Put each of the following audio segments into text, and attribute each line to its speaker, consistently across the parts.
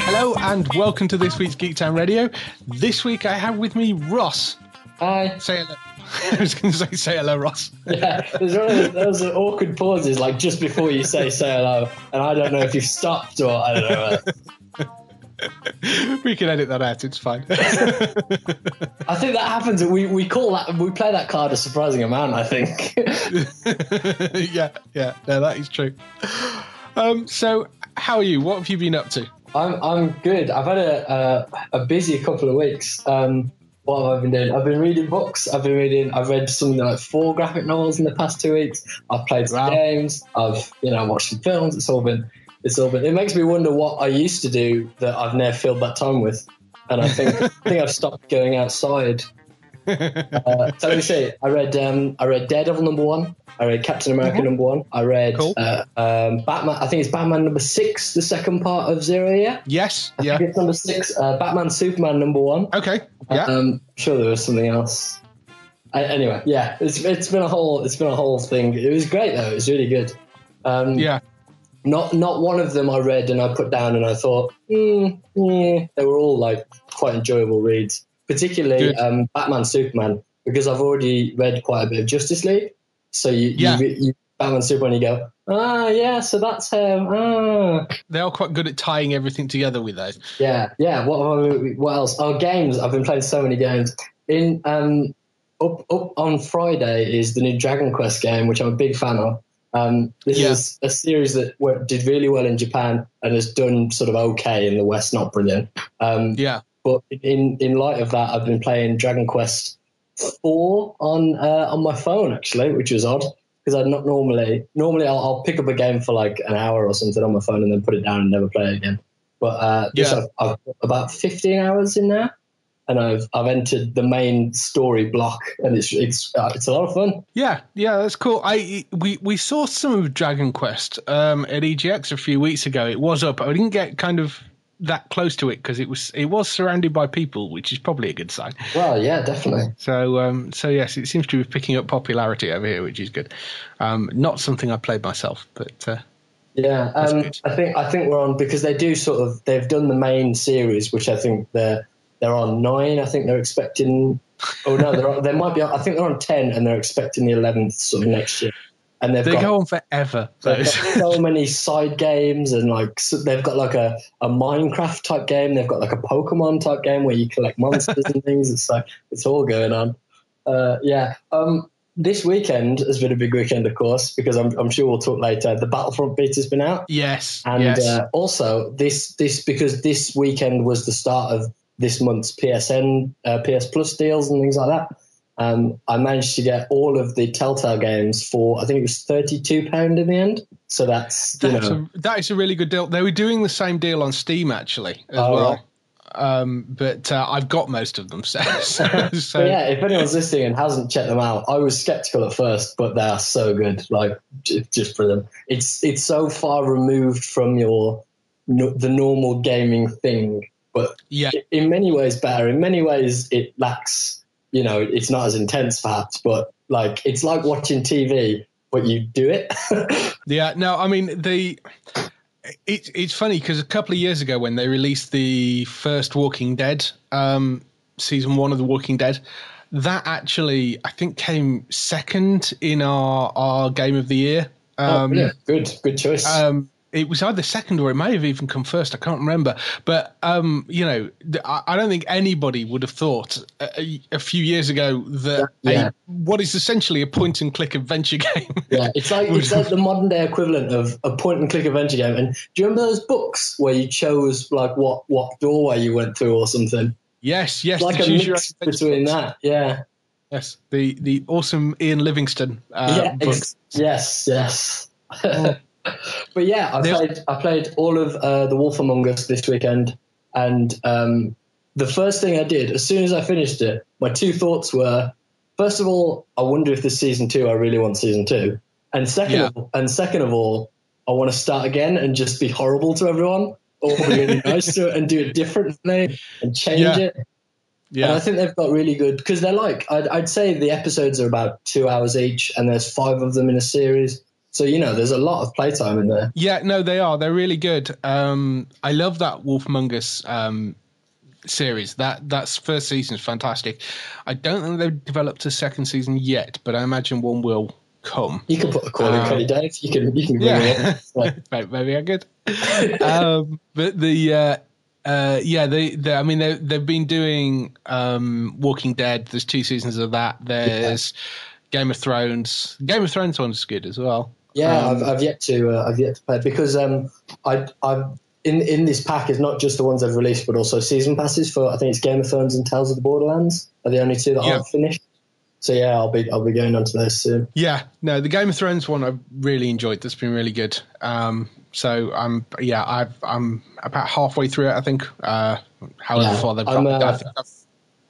Speaker 1: Hello and welcome to this week's Geek Town Radio. This week I have with me Ross.
Speaker 2: Hi.
Speaker 1: Say hello. I was going to say say hello, Ross.
Speaker 2: Yeah, there's one of those, those awkward pauses, like just before you say say hello, and I don't know if you've stopped or I don't know.
Speaker 1: Uh, we can edit that out. It's fine.
Speaker 2: I think that happens. We we call that we play that card a surprising amount. I think.
Speaker 1: yeah, yeah, no, that is true. Um, so, how are you? What have you been up to?
Speaker 2: I'm I'm good. I've had a a, a busy couple of weeks. Um, what have I been doing? I've been reading books. I've been reading. I've read something like four graphic novels in the past two weeks. I've played some
Speaker 1: Wow.
Speaker 2: games. I've you know watched some films. It's all been. It's all been. It makes me wonder what I used to do that I've never filled that time with. And I think I think I've stopped going outside. Uh, so let me see. I read um, I read Daredevil number one. I read Captain America number one. I read
Speaker 1: Cool.
Speaker 2: uh, um, Batman. I think it's Batman number six, the second part of Zero Year.
Speaker 1: yes,
Speaker 2: I
Speaker 1: yeah,
Speaker 2: think it's number six. Uh, Batman Superman number one.
Speaker 1: okay, yeah,
Speaker 2: Um, sure there was something else. I, anyway, yeah, it's it's been a whole it's been a whole thing. It was great though. It was really good. Um,
Speaker 1: yeah.
Speaker 2: Not not one of them I read and I put down and I thought, mm, yeah, they were all like quite enjoyable reads. Particularly um, Batman Superman because I've already read quite a bit of Justice League. So you,
Speaker 1: Yeah.
Speaker 2: you, you Batman Superman, you go, ah, yeah, so that's him. Ah,
Speaker 1: They are quite good at tying everything together with those.
Speaker 2: Yeah, yeah. What what else? Oh, games. I've been playing so many games. In um, up up on Friday is the new Dragon Quest game, which I'm a big fan of. Um, this
Speaker 1: Yeah.
Speaker 2: is a series that wor- did really well in Japan and has done sort of okay in the West, not brilliant. Um,
Speaker 1: Yeah,
Speaker 2: but in in light of that, I've been playing Dragon Quest four on uh, on my phone actually, which was odd because I'd not normally normally I'll, I'll pick up a game for like an hour or something on my phone and then put it down and never play it again. But uh,
Speaker 1: Yeah.
Speaker 2: I've, I've about fifteen hours in there, and I've I've entered the main story block, and it's it's uh, it's a lot of fun.
Speaker 1: yeah, yeah. That's cool. I we we saw some of Dragon Quest um, at EGX a few weeks ago. It was up. I didn't get kind of that close to it because it was it was surrounded by people, which is probably a good sign.
Speaker 2: Well, yeah, definitely.
Speaker 1: So, um, so yes, it seems to be picking up popularity over here, which is good. Um, not something I played myself, but uh,
Speaker 2: Yeah, um. I think I think we're on because they do sort of they've done the main series, which I think they're they're on nine. I think they're expecting. Oh no, they're on, they might be. On, I think they're on ten, and they're expecting the eleventh sort of next year. And they've
Speaker 1: they
Speaker 2: got,
Speaker 1: go on forever.
Speaker 2: they've
Speaker 1: Those.
Speaker 2: got so many side games, and like so they've got like a, a Minecraft type game. They've got like a Pokemon type game where you collect monsters and things. It's like it's all going on. Uh, yeah. Um, this weekend has been a big weekend, of course, because I'm, I'm sure we'll talk later. The Battlefront beta's been out.
Speaker 1: yes,
Speaker 2: And
Speaker 1: yes,
Speaker 2: uh, also this this because this weekend was the start of this month's PSN uh, PS Plus deals and things like that. Um, I managed to get all of the Telltale games for I think it was thirty two pound in the end. So that's
Speaker 1: that's
Speaker 2: know
Speaker 1: a, that is a really good deal. They were doing the same deal on Steam actually as
Speaker 2: Oh,
Speaker 1: well.
Speaker 2: right.
Speaker 1: Um, but uh, I've got most of them, so, so,
Speaker 2: But yeah, if anyone's listening and hasn't checked them out, I was skeptical at first, but they are so good. Like just for them, it's it's so far removed from your the normal gaming thing, but
Speaker 1: yeah,
Speaker 2: in many ways better. In many ways, it lacks. You know, it's not as intense, perhaps, but like it's like watching TV, but you do it.
Speaker 1: Yeah, no, I mean the it's it's funny because a couple of years ago when they released the first Walking Dead um, season one of the Walking Dead, that actually I think came second in our our game of the year
Speaker 2: Oh,
Speaker 1: Um,
Speaker 2: good, good choice.
Speaker 1: um, it was either second or it may have even come first. I can't remember. But um, you know, I, I don't think anybody would have thought a, a few years ago that
Speaker 2: Yeah.
Speaker 1: a, what is essentially a point and click adventure game.
Speaker 2: yeah, it's like it's like the modern day equivalent of a point and click adventure game. And do you remember those books where you chose like what what doorway you went through or something?
Speaker 1: yes, yes.
Speaker 2: It's like a mix between that. Yeah,
Speaker 1: Yes, the the awesome Ian Livingstone uh,
Speaker 2: yeah, ex- yes, yes. But yeah, I played I played all of uh, the Wolf Among Us this weekend, and um, the first thing I did as soon as I finished it, my two thoughts were: first of all, I wonder if this season two, I really want season two, and second
Speaker 1: Yeah.
Speaker 2: of, and second of all, I want to start again and just be horrible to everyone. Or be really nice to it and do it differently and change
Speaker 1: Yeah.
Speaker 2: it. And I think they've got really good because they're like I'd, I'd say the episodes are about two hours each, and there's five of them in a series. So you know, there's a lot of playtime in there.
Speaker 1: yeah. No, they are. They're really good. Um, I love that Wolf Among Us um, series. That that's first season is fantastic. I don't think they've developed a second season yet, but I imagine one will come.
Speaker 2: You can put a call in,
Speaker 1: Um,
Speaker 2: Kenny Dave. You can you can bring
Speaker 1: Yeah.
Speaker 2: it up.
Speaker 1: Maybe- I could. um, but the uh, uh, yeah, they, they I mean they they've been doing um, Walking Dead. There's two seasons of that. There's Game of Thrones. Game of Thrones one's good as well.
Speaker 2: Yeah,
Speaker 1: Um,
Speaker 2: I've, I've yet to uh, I've yet to play because um I I've in in this pack is not just the ones they've released, but also season passes for I think it's Game of Thrones and Tales of the Borderlands are the only two that
Speaker 1: Yeah.
Speaker 2: aren't finished. So yeah, I'll be I'll be going on to those soon.
Speaker 1: Yeah, no, the Game of Thrones one I've really enjoyed. That's been really good. Um, so I'm yeah, I've, I'm about halfway through it. I think. Uh, however
Speaker 2: Yeah,
Speaker 1: far they've
Speaker 2: I'm,
Speaker 1: got,
Speaker 2: uh,
Speaker 1: I think I've,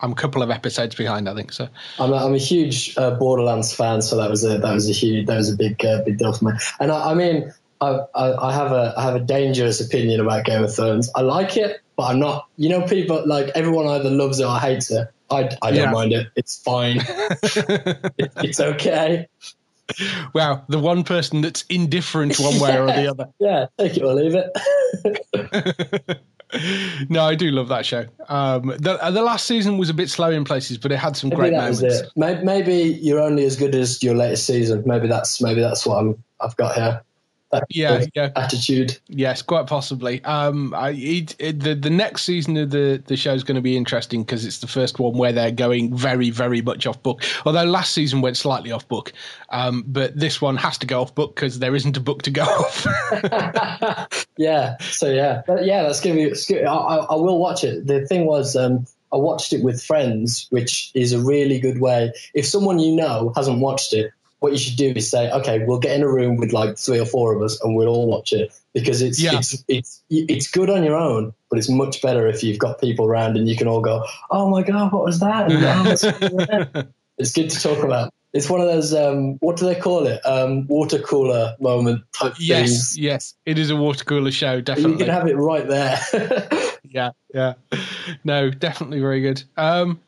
Speaker 1: I'm a couple of episodes behind. I think so.
Speaker 2: I'm a, I'm a huge uh, Borderlands fan, so that was a that was a huge that was a big uh, big deal for me. And I, I mean, I, I, have a I have a dangerous opinion about Game of Thrones. I like it, but I'm not. You know, people like everyone either loves it or hates it. I, I don't
Speaker 1: Yeah.
Speaker 2: mind it. It's fine. It- it's okay.
Speaker 1: Wow, the one person that's indifferent one way or the other.
Speaker 2: Yeah, take it or leave it.
Speaker 1: no, I do love that show. Um, the, uh, the last season was a bit slow in places, but it had some
Speaker 2: Maybe
Speaker 1: great moments.
Speaker 2: Maybe, maybe you're only as good as your latest season. Maybe that's maybe that's what I'm. I've got here.
Speaker 1: Yeah, yeah.
Speaker 2: attitude.
Speaker 1: Yes, quite possibly. Um, I, it, it, the the next season of the the show is going to be interesting because it's the first one where they're going very very much off book. Although last season went slightly off book, um, but this one has to go off book because there isn't a book to go off.
Speaker 2: yeah. So yeah, But yeah. That's gonna be. I, I, I will watch it. The thing was, um, I watched it with friends, which is a really good way. If someone you know hasn't watched it, what you should do is say, okay, we'll get in a room with like three or four of us, and we'll all watch it because it's
Speaker 1: Yeah.
Speaker 2: it's it's it's good on your own, but it's much better if you've got people around and you can all go, oh my god, what was that? "Oh, it's good to talk about. It's one of those um, what do they call it? Um, water cooler moment type
Speaker 1: yes,
Speaker 2: things.
Speaker 1: yes, it is a water cooler show. Definitely, you
Speaker 2: can have it right there.
Speaker 1: yeah, yeah. No, definitely very good. Um,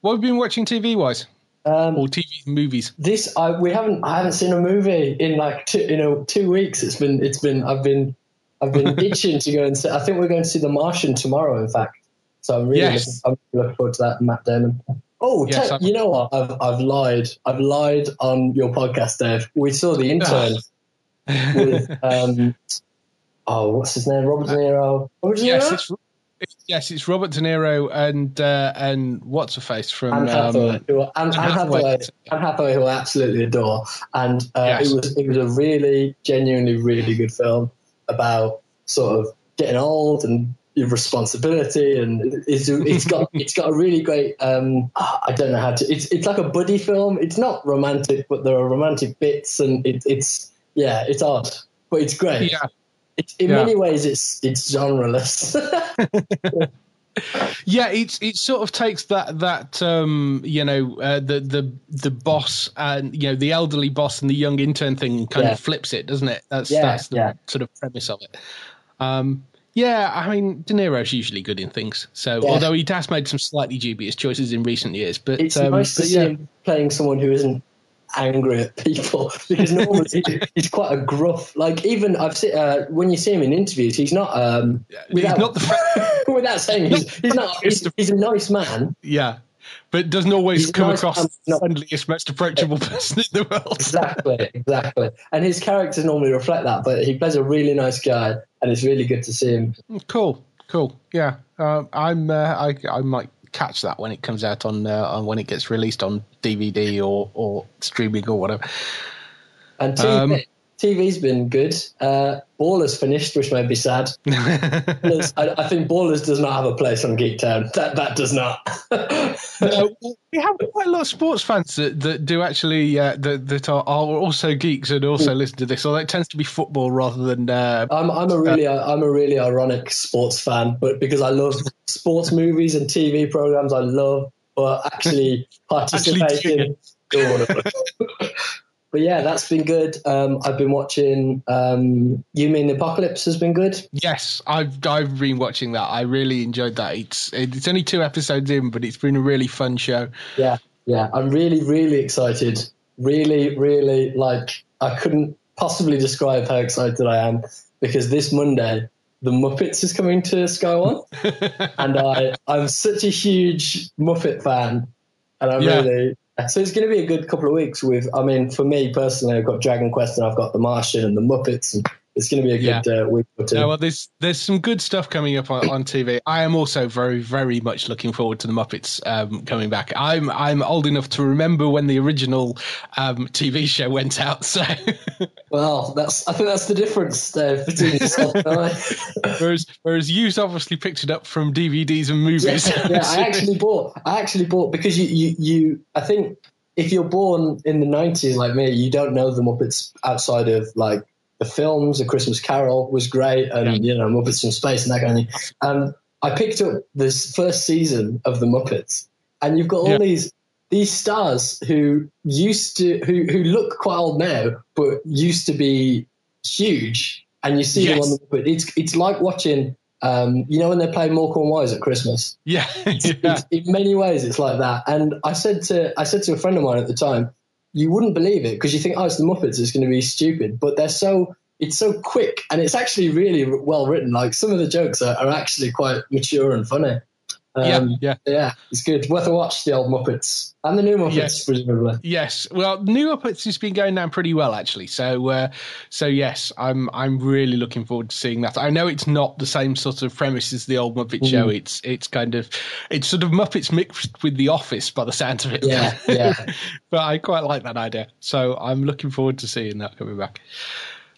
Speaker 1: what have you been watching TV wise
Speaker 2: um,
Speaker 1: or TV movies?
Speaker 2: this I we haven't I haven't seen a movie in like two, you know two weeks. It's been it's been I've been I've been itching to go and see. I think we're going to see The Martian tomorrow. In fact, so I'm really
Speaker 1: Yes.
Speaker 2: looking, I'm looking forward to that. Matt Damon. Oh,
Speaker 1: Yes,
Speaker 2: te- you know what? I've I've lied. I've lied on your podcast, Dave. We saw the intern with um. Oh, what's his name? Robert De Niro. Robert De Niro.
Speaker 1: yes, it's, it's yes, it's Robert De Niro and uh, and what's her face from
Speaker 2: Anne Hathaway,
Speaker 1: um,
Speaker 2: who, Anne, Anne
Speaker 1: Hathaway.
Speaker 2: Hathaway, Anne Hathaway, who I absolutely adore, and uh,
Speaker 1: Yes.
Speaker 2: it was it was a really genuinely really good film about sort of getting old and your responsibility, and it's it's got it's got a really great um, I don't know how to it's it's like a buddy film. It's not romantic, but there are romantic bits, and it, it's yeah, it's odd, but it's great.
Speaker 1: yeah.
Speaker 2: It, in
Speaker 1: Yeah.
Speaker 2: many ways, it's it's genreless.
Speaker 1: Yeah, it's it sort of takes that that um, you know uh, the the the boss and you know the elderly boss and the young intern thing and kind
Speaker 2: Yeah.
Speaker 1: of flips it, doesn't it? That's
Speaker 2: Yeah,
Speaker 1: that's the
Speaker 2: yeah.
Speaker 1: sort of premise of it. Um, yeah, I mean De Niro's usually good in things. So although he has made some slightly dubious choices in recent years, but
Speaker 2: it's
Speaker 1: um,
Speaker 2: nice to see
Speaker 1: yeah.
Speaker 2: him playing someone who isn't angry at people because normally he- he's quite a gruff. Like even I've seen uh, when you see him in interviews, he's not. Um,
Speaker 1: he's not the
Speaker 2: without saying he's, he's not. He's, he's a nice man,
Speaker 1: yeah but doesn't always
Speaker 2: He's
Speaker 1: come
Speaker 2: nice
Speaker 1: across as the friendliest, most approachable person in the world.
Speaker 2: exactly, exactly. And his characters normally reflect that, but he plays a really nice guy, and it's really good to see him.
Speaker 1: Cool, cool. Yeah, um, I'm. Uh, I I might catch that when it comes out on uh, on when it gets released on DVD or or streaming or whatever.
Speaker 2: And TV,
Speaker 1: Um,
Speaker 2: TV's been good. Uh, Ballers finished, which made be sad. Ballers- I, I think Ballers does not have a place on Geek Town. That that does not.
Speaker 1: Uh, we have quite a lot of sports fans that, that do actually uh, that that are, are also geeks and also listen to this. Although it tends to be football rather than uh,
Speaker 2: I'm I'm a really I'm a really ironic sports fan, but because I love sports movies and TV programs, I love, but actually participating. but yeah, that's been good. Um, I've been watching. Um, you mean Apocalypse has been good?
Speaker 1: Yes, I've I've been watching that. I really enjoyed that. It's it's only two episodes in, but it's been a really fun show.
Speaker 2: Yeah, yeah. I'm really really excited. Really really like I couldn't possibly describe how excited I am because this Monday the Muppets is coming to Sky One. and I I'm such a huge Muppet fan, and I'm
Speaker 1: Yeah.
Speaker 2: really so it's going to be a good couple of weeks. With I mean, for me personally, I've got Dragon Quest and I've got The Martian and the Muppets, and it's going to be a good uh, week or two.
Speaker 1: No, well, there's there's some good stuff coming up on, on TV. I am also very very much looking forward to the Muppets um, coming back. I'm I'm old enough to remember when the original um, TV show went out. So
Speaker 2: well, that's I think that's the difference there between yourself and I.
Speaker 1: whereas whereas you've obviously picked it up from DVDs and movies.
Speaker 2: yeah, yeah, I actually bought. I actually bought because you, you, you. I think if you're born in the '90s like me, you don't know the Muppets outside of like the films. A Christmas Carol was great, and you know Muppets from Space and that kind of thing. And I picked up this first season of the Muppets, and you've got all
Speaker 1: Yeah.
Speaker 2: these these stars who used to who who look quite old now, but used to be huge, and you see them on the Muppet. It's it's like watching. Um, you know when they play Morecambe Wise at Christmas,
Speaker 1: yeah, yeah.
Speaker 2: it's, in many ways it's like that and i said to i said to a friend of mine at the time you wouldn't believe it because you think oh it's the muppets it's going to be stupid. But they're so it's so quick and it's actually really well written. Like some of the jokes are, are actually quite mature and funny um,
Speaker 1: yeah.
Speaker 2: yeah it's good worth a watch the old muppets and the new muppets
Speaker 1: Yes.
Speaker 2: presumably
Speaker 1: Yes, well, New Muppets has been going down pretty well actually. So, uh, so yes, I'm I'm really looking forward to seeing that. I know it's not the same sort of premise as the old Muppet Show.
Speaker 2: Mm.
Speaker 1: It's it's kind of it's sort of Muppets mixed with The Office by the sound of it.
Speaker 2: Yeah, yeah.
Speaker 1: but I quite like that idea. So I'm looking forward to seeing that coming back.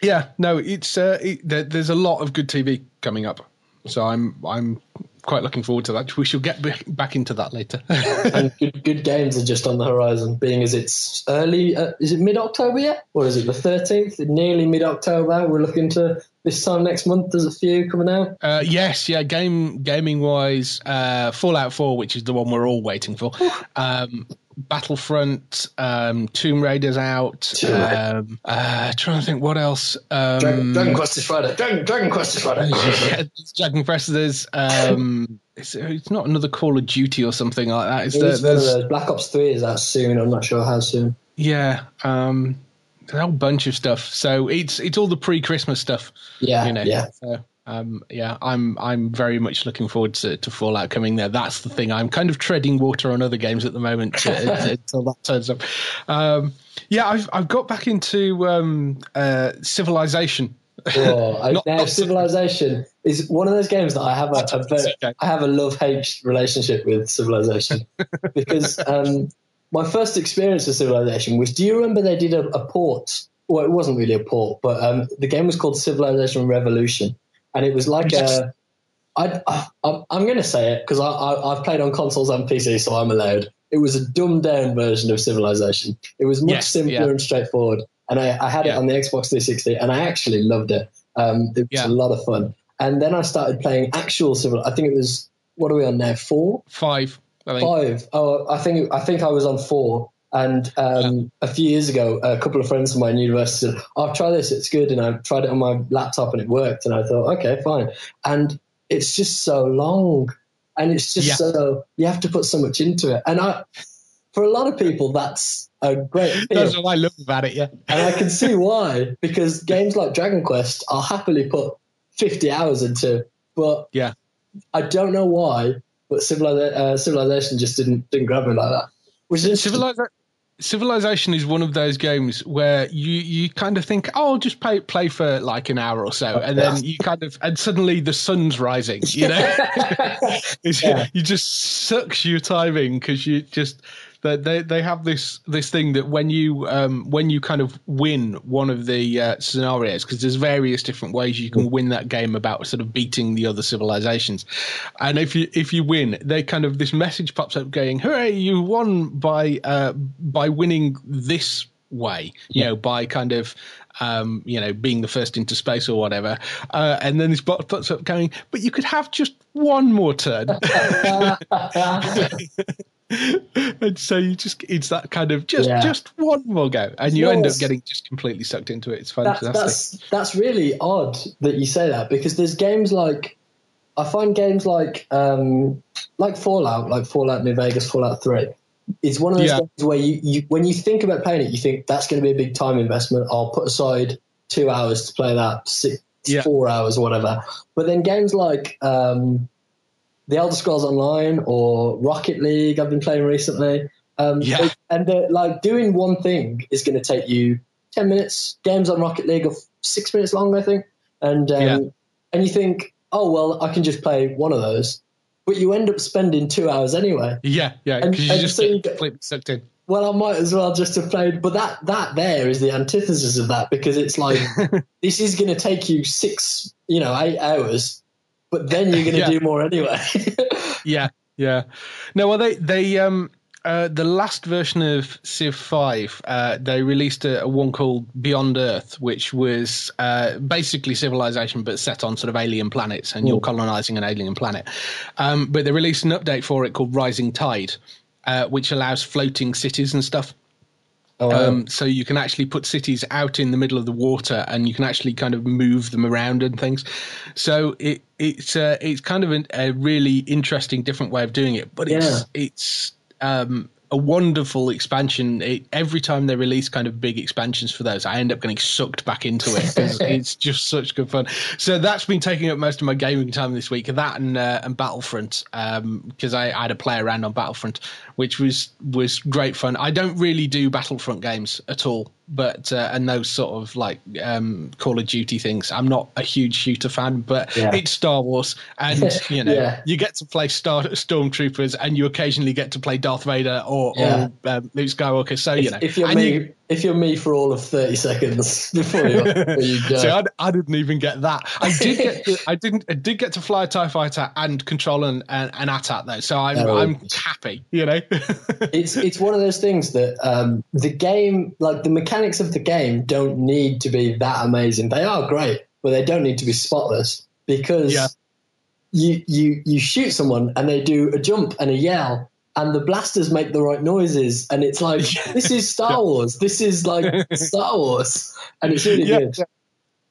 Speaker 1: Yeah, no, it's uh, it, there, there's a lot of good TV coming up. So I'm I'm quite looking forward to that. We shall get back into that later.
Speaker 2: and good, good games are just on the horizon being as it's early uh, is it mid-october yet or is it the 13th nearly mid-october we're looking to this time next month there's a few coming out
Speaker 1: Uh, yes, yeah. Game gaming wise, uh, Fallout Four, which is the one we're all waiting for. Um, Battlefront, um, Tomb Raider's out. Um, uh, trying to think what else. Um,
Speaker 2: Dragon, Dragon Quest is Friday. Dragon, Dragon Quest is Friday.
Speaker 1: yeah, Dragon Quest. There's um, it's, it's not another Call of Duty or something like that. Is there,
Speaker 2: is one of
Speaker 1: there's
Speaker 2: those. Black Ops 3 is out soon. I'm not sure how soon.
Speaker 1: yeah, um, a whole bunch of stuff. So it's it's all the pre-Christmas stuff.
Speaker 2: Yeah,
Speaker 1: you know.
Speaker 2: yeah.
Speaker 1: So, um, yeah, I'm I'm very much looking forward to, to Fallout coming there. That's the thing. I'm kind of treading water on other games at the moment until that turns up. Um, yeah, I've I've got back into um, uh, Civilization.
Speaker 2: Oh, I,
Speaker 1: Not-
Speaker 2: now,
Speaker 1: not-
Speaker 2: Civilization is one of those games that I have a, a very. I have a love hate relationship with Civilization because um, my first experience with Civilization was. Do you remember they did a, a port? Well, it wasn't really a port, but um, the game was called Civilization Revolution, and it was like
Speaker 1: Yes.
Speaker 2: a. I, I, I'm- going to say it because I, I, I've played on consoles and PC, so I'm allowed. It was a dumbed down version of Civilization. It was much
Speaker 1: Yes,
Speaker 2: simpler
Speaker 1: yeah.
Speaker 2: and straightforward, and I, I had it on the Xbox 360, and I actually loved it. Um, it was
Speaker 1: Yeah.
Speaker 2: a lot of fun. And then I started playing actual Civil. I think it was what are we on now? Four,
Speaker 1: Five, I think.
Speaker 2: five. Oh, I think I think I was on four. And um, a few years ago, a couple of friends of from my university said, "I'll try this. It's good." And I tried it on my laptop, and it worked. And I thought, "Okay, fine." And it's just so long, and it's just
Speaker 1: Yeah.
Speaker 2: so you have to put so much into it. And I, for a lot of people, that's a great.
Speaker 1: That's what I love about it. Yeah.
Speaker 2: And I can see why, because games like Dragon Quest, I'll happily put 50 hours into, but
Speaker 1: Yeah.
Speaker 2: I don't know why, but but uh, Civilization just didn't didn't grab me like that. Which is
Speaker 1: Civiliza- Civilization is one of those games where you, you kind of think, oh, I'll just play play for like an hour or so, and then you kind of and suddenly the sun's rising. You know,
Speaker 2: Yeah.
Speaker 1: you just sucks your timing because you just they, they they have this this thing that when you um when you kind of win one of the uh, scenarios because there's various different ways you can win that game about sort of beating the other civilizations, and if you if you win, they kind of this message pops up going, "Hooray, you won by uh by winning this." way you know by kind of um you know being the first into space or whatever. Uh, and then this bot puts up going but you could have just one more turn and so you just it's that kind of just
Speaker 2: Yeah.
Speaker 1: just one more go and you end up getting just completely sucked into it it's fantastic
Speaker 2: that's that's really odd that you say that because there's games like I find games like um, like Fallout, like Fallout New Vegas, Fallout Three, is one of those
Speaker 1: Yeah.
Speaker 2: games where you, you when you think about playing it, you think that's going to be a big time investment. I'll put aside two hours to play that, six,
Speaker 1: Yeah.
Speaker 2: four hours, or whatever. But then games like um, the Elder Scrolls Online or Rocket League, I've been playing recently. Um,
Speaker 1: Yeah.
Speaker 2: they- and they're, like doing one thing is going to take you ten minutes. Games on Rocket League are six minutes long, I think. And um,
Speaker 1: Yeah.
Speaker 2: and you think, oh well, I can just play one of those, but you end up spending two hours anyway.
Speaker 1: yeah yeah because you just
Speaker 2: so
Speaker 1: get- completely sucked in
Speaker 2: Well, I might as well just have played, but that that there is the antithesis of that because it's like this is going to take you six, you know, eight hours, but then you're going to
Speaker 1: Yeah.
Speaker 2: do more anyway.
Speaker 1: Yeah, yeah. No, well, they they um uh, the last version of Civ Five, uh, they released a, a one called Beyond Earth, which was uh, basically civilization but set on sort of alien planets, and you're colonizing an alien planet. Um, but they released an update for it called Rising Tide, uh, which allows floating cities and stuff.
Speaker 2: Oh,
Speaker 1: Um, so you can actually put cities out in the middle of the water, and you can actually kind of move them around and things. So it it's uh, it's kind of an, a really interesting, different way of doing it. But it's
Speaker 2: Yeah.
Speaker 1: it's um, a wonderful expansion. It, every time they release kind of big expansions for those, I end up getting sucked back into it. 'cause it's just such good fun. So that's been taking up most of my gaming time this week. That and uh, and Battlefront because I, I had a play around on Battlefront, which was was great fun. I don't really do Battlefront games at all, but uh, and those sort of like um, Call of Duty things. I'm not a huge shooter fan, but
Speaker 2: Yeah.
Speaker 1: it's Star Wars, and you know
Speaker 2: Yeah.
Speaker 1: you get to play Star Stormtroopers, and you occasionally get to play Darth Vader or,
Speaker 2: Yeah.
Speaker 1: or um, Luke Skywalker. So you
Speaker 2: if,
Speaker 1: know,
Speaker 2: if you're me,
Speaker 1: you-
Speaker 2: if you're me for all of thirty seconds before you, before you go,
Speaker 1: See, I, I didn't even get that. I did get, to, I didn't, I did get to fly a Tie Fighter and control an, an, an AT-AT though, so I'm,
Speaker 2: Oh.
Speaker 1: I'm happy. You know,
Speaker 2: it's it's one of those things that um, the game, like the mechanics of the game, don't need to be that amazing. They are great, but they don't need to be spotless because
Speaker 1: Yeah.
Speaker 2: you you you shoot someone and they do a jump and a yell. And the blasters make the right noises, and it's like this is Star Wars. This is like Star Wars, and it's really
Speaker 1: Yeah.
Speaker 2: good.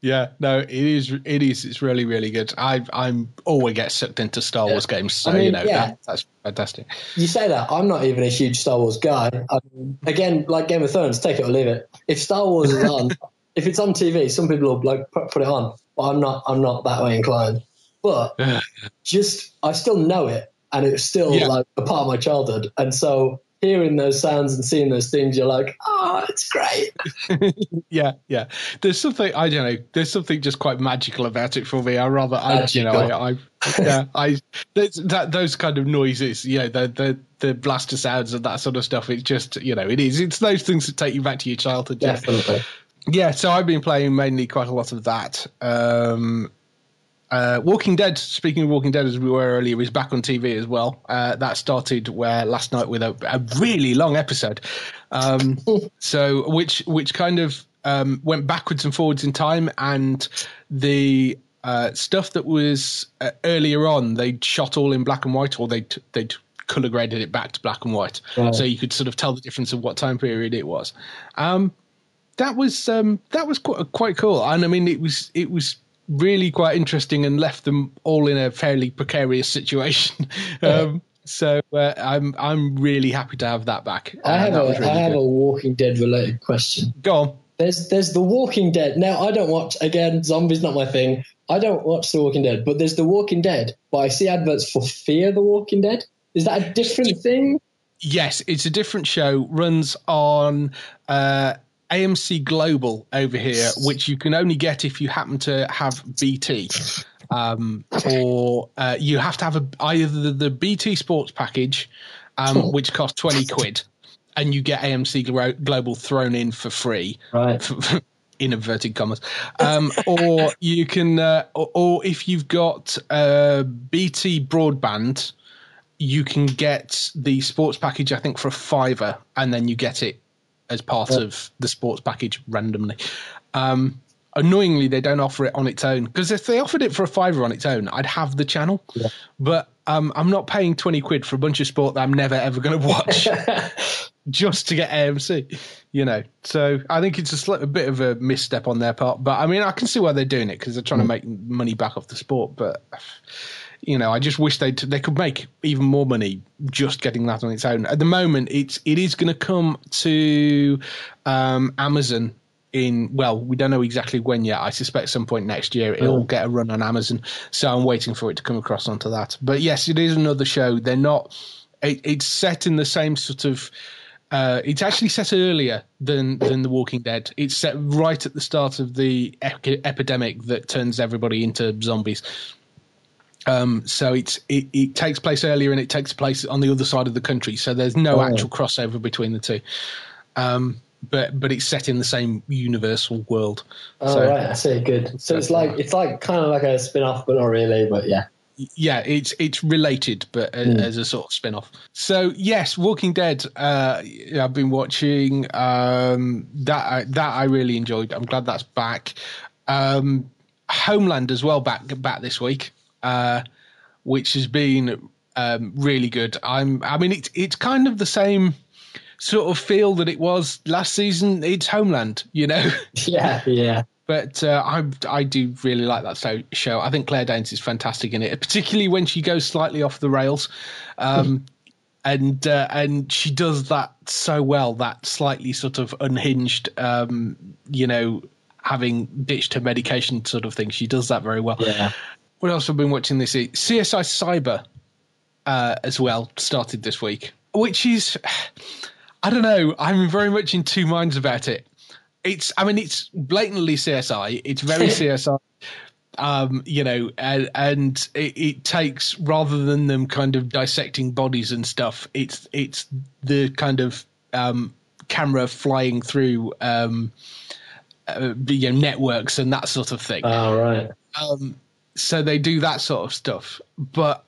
Speaker 1: yeah, no, it is, it is, it's really, really good. I, I'm always get sucked into Star Wars games, so
Speaker 2: I mean,
Speaker 1: you know
Speaker 2: yeah.
Speaker 1: that, that's fantastic.
Speaker 2: You say that I'm not even a huge Star Wars guy. Um, again, like Game of Thrones, take it or leave it. If Star Wars is on, if it's on TV, some people will like put, put it on, but I'm not. I'm not that way inclined. But just, I still know it, and it's still
Speaker 1: Yeah.
Speaker 2: like a part of my childhood. And so, hearing those sounds and seeing those things, you're like, oh, it's great.
Speaker 1: yeah, yeah. There's something I don't know. There's something just quite magical about it for me. I rather, I, you know, I, I yeah, I that those kind of noises, you know, the the the blaster sounds and that sort of stuff. It's just, you know, it is. It's those things that take you back to your childhood. yeah.
Speaker 2: Definitely.
Speaker 1: Yeah, so I've been playing mainly quite a lot of that. Um, uh, Walking Dead. Speaking of Walking Dead, as we were earlier, is back on TV as well. Uh, that started where last night with a, a really long episode. Um, so which which kind of um, went backwards and forwards in time, and the uh, stuff that was uh, earlier on they shot all in black and white, or they they'd color graded it back to black and white,
Speaker 2: Right.
Speaker 1: so you could sort of tell the difference of what time period it was. Um, that was um, that was quite quite cool, and I mean it was it was really quite interesting and left them all in a fairly precarious situation. um, so uh, I'm I'm really happy to have that back.
Speaker 2: I
Speaker 1: Uh,
Speaker 2: have
Speaker 1: that
Speaker 2: a
Speaker 1: really
Speaker 2: I have a Walking Dead related question.
Speaker 1: Go on.
Speaker 2: There's there's The Walking Dead. Now I don't watch again. Zombies not my thing, I don't watch The Walking Dead, but there's The Walking Dead, but I see adverts for Fear the Walking Dead. Is that a different thing?
Speaker 1: Yes, it's a different show. Runs on uh, AMC Global over here, which you can only get if you happen to have BT. Um, or uh, you have to have a, either the, the BT Sports package, um, which costs 20 quid, and you get AMC Glo- Global thrown in for free.
Speaker 2: Right.
Speaker 1: in inverted commas, um, or you can, uh, or, or if you've got uh, BT broadband, you can get the sports package. I think for a fiver, and then you get it as part of the sports package randomly. Um, annoyingly, they don't offer it on its own because if they offered it for a fiver on its own, I'd have the channel. But um, I'm not paying twenty quid for a bunch of sport that I'm never ever going to watch just to get AMC. You know, so I think it's a, sli- a bit of a misstep on their part. But I mean, I can see why they're doing it because they're trying to make money back off the sport. But you know, I just wish they they could make even more money just getting that on its own. At the moment, it's it is going to come to um, Amazon in well, we don't know exactly when yet. I suspect some point next year it'll get a run on Amazon. So I'm waiting for it to come across onto that. But yes, it is another show. They're not. It, it's set in the same sort of. Uh, it's actually set earlier than than The Walking Dead. It's set right at the start of the ep- epidemic that turns everybody into zombies. Um, so it's it, it takes place earlier and it takes place on the other side of the country. So there's no actual crossover between the two. Um, but but it's set in the same universal world.
Speaker 2: Oh
Speaker 1: so
Speaker 2: right, I see. Good. So it's like it's like kind of like a spin-off, but not really. But yeah.
Speaker 1: yeah, it's it's related, but a, as a sort of spin off. So yes, Walking Dead. Uh, I've been watching um, that. I, that I really enjoyed. I'm glad that's back. Um, Homeland as well back back this week, uh, which has been um, really good. I'm. I mean, it's it's kind of the same sort of feel that it was last season. It's Homeland, you know.
Speaker 2: Yeah, yeah.
Speaker 1: But uh, I I do really like that show. I think Claire Danes is fantastic in it, particularly when she goes slightly off the rails, um, and uh, and she does that so well. That slightly sort of unhinged, um, you know, having ditched her medication sort of thing. She does that very well.
Speaker 2: Yeah.
Speaker 1: What else have I been watching this week? CSI Cyber uh, as well started this week, which is I don't know. I'm very much in two minds about it. It's I mean it's blatantly CSI. It's very CSI. Um, you know, and, and it, it takes rather than them kind of dissecting bodies and stuff. It's it's the kind of um, camera flying through um, uh, you know networks and that sort of thing
Speaker 2: Oh right.
Speaker 1: um, so they do that sort of stuff. But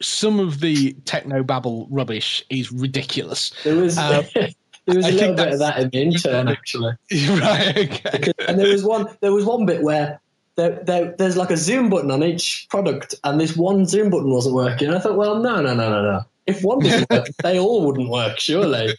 Speaker 1: some of the techno babble rubbish is ridiculous.
Speaker 2: There was
Speaker 1: Um,
Speaker 2: there was a
Speaker 1: I
Speaker 2: little bit of that in the intern actually.
Speaker 1: right okay.
Speaker 2: And there was one there was one bit where there, there, there's like a zoom button on each product and this one zoom button wasn't working. I thought well no no no no no if one doesn't work they all wouldn't work surely.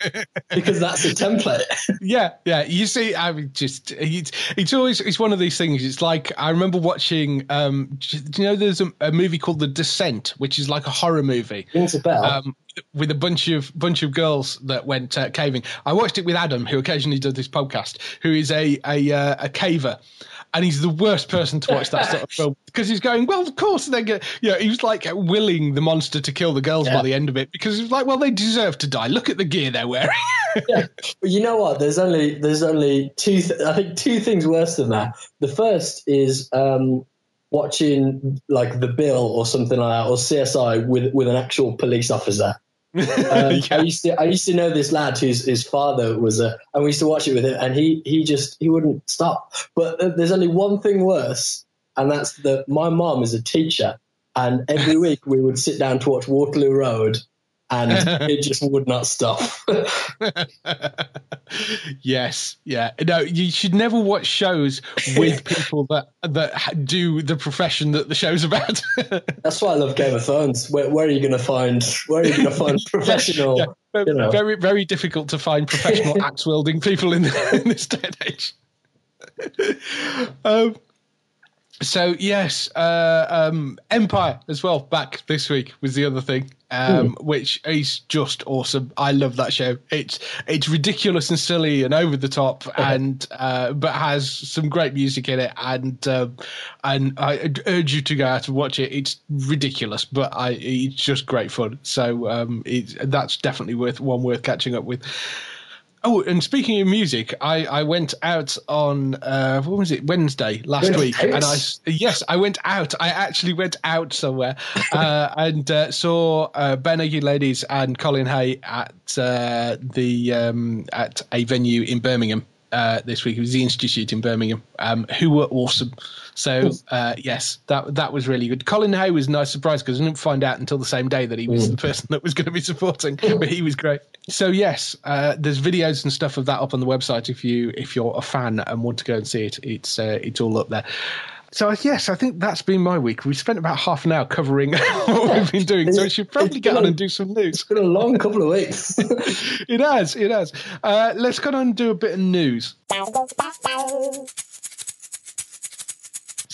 Speaker 2: Because that's a template.
Speaker 1: Yeah yeah. You see i mean just it's, it's always it's one of these things. It's like i remember watching um do you know there's a, a movie called the descent which is like a horror movie
Speaker 2: a bell.
Speaker 1: um, with a bunch of bunch of girls that went uh, caving. I watched it with Adam, who occasionally does this podcast, who is a a, uh, a caver. And he's the worst person to watch that sort of film because he's going, well, of course they get, you know, he was like willing the monster to kill the girls by the end of it because he was like, well, they deserve to die. Look at the gear they're wearing.
Speaker 2: yeah. But you know what? There's only there's only two. Th- I think two things worse than that. The first is um, watching like The Bill or something like that, or CSI with with an actual police officer. Um, I used to I used to know this lad whose his father was a, and we used to watch it with him, and he he just he wouldn't stop. But there's only one thing worse, and that's that my mom is a teacher, and every week we would sit down to watch Waterloo Road, and it just would not stop.
Speaker 1: yes, yeah. No, you should never watch shows with people that that do the profession that the show's about.
Speaker 2: That's why I love Game of Thrones. Where, where are you going to find? Where are you going to find professional?
Speaker 1: Yeah,
Speaker 2: you know.
Speaker 1: very very difficult to find professional axe wielding people in, in this day and age. um, So yes, uh, um, Empire as well back this week was the other thing, um, which is just awesome. I love that show. It's it's ridiculous and silly and over the top, and uh, but has some great music in it. And um, and I urge you to go out and watch it. It's ridiculous, but I it's just great fun. So um, it's that's definitely worth one worth catching up with. Oh, and speaking of music, I, I went out on uh, what was it Wednesday last week, and I yes I went out. I actually went out somewhere uh, and uh, saw uh, Barenaked Ladies and Colin Hay at uh, the um, at a venue in Birmingham uh, this week. It was the Institute in Birmingham, um, who were awesome. So uh, yes, that that was really good. Colin Hay was a nice surprise because I didn't find out until the same day that he was the person that was going to be supporting, but he was great. So yes, uh, there's videos and stuff of that up on the website if you if you're a fan and want to go and see it. It's uh, it's all up there. So yes, I think that's been my week. We spent about half an hour covering what we've been doing, so we should probably get on and do some news.
Speaker 2: It's been a long couple of weeks.
Speaker 1: It has, it has. Uh, let's go on and do a bit of news.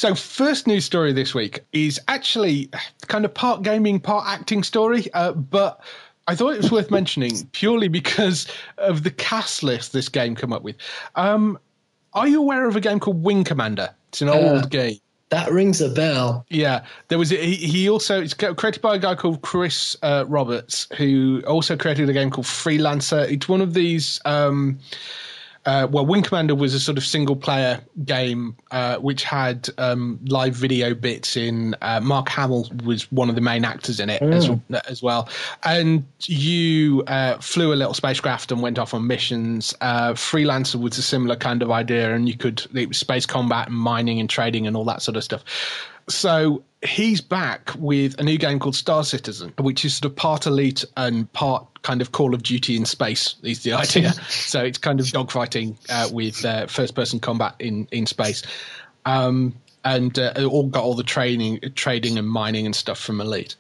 Speaker 1: So, first news story this week is actually kind of part gaming, part acting story, uh, but I thought it was worth mentioning purely because of the cast list this game come up with. Um, are you aware of a game called Wing Commander? It's an old game.
Speaker 2: that rings a bell.
Speaker 1: Yeah, there was. He, he also it's created by a guy called Chris uh, Roberts, who also created a game called Freelancer. It's one of these. Um, uh, well, Wing Commander was a sort of single player game uh, which had um, live video bits in. Uh, Mark Hamill was one of the main actors in it as, as well. And you uh, flew a little spacecraft and went off on missions. Uh, Freelancer was a similar kind of idea, and you could, it was space combat and mining and trading and all that sort of stuff. So he's back with a new game called Star Citizen, which is sort of part elite and part kind of Call of Duty in space. Is the idea. so it's kind of dogfighting uh, with uh, first-person combat in in space, um, and uh, it all got all the training, trading, and mining and stuff from Elite.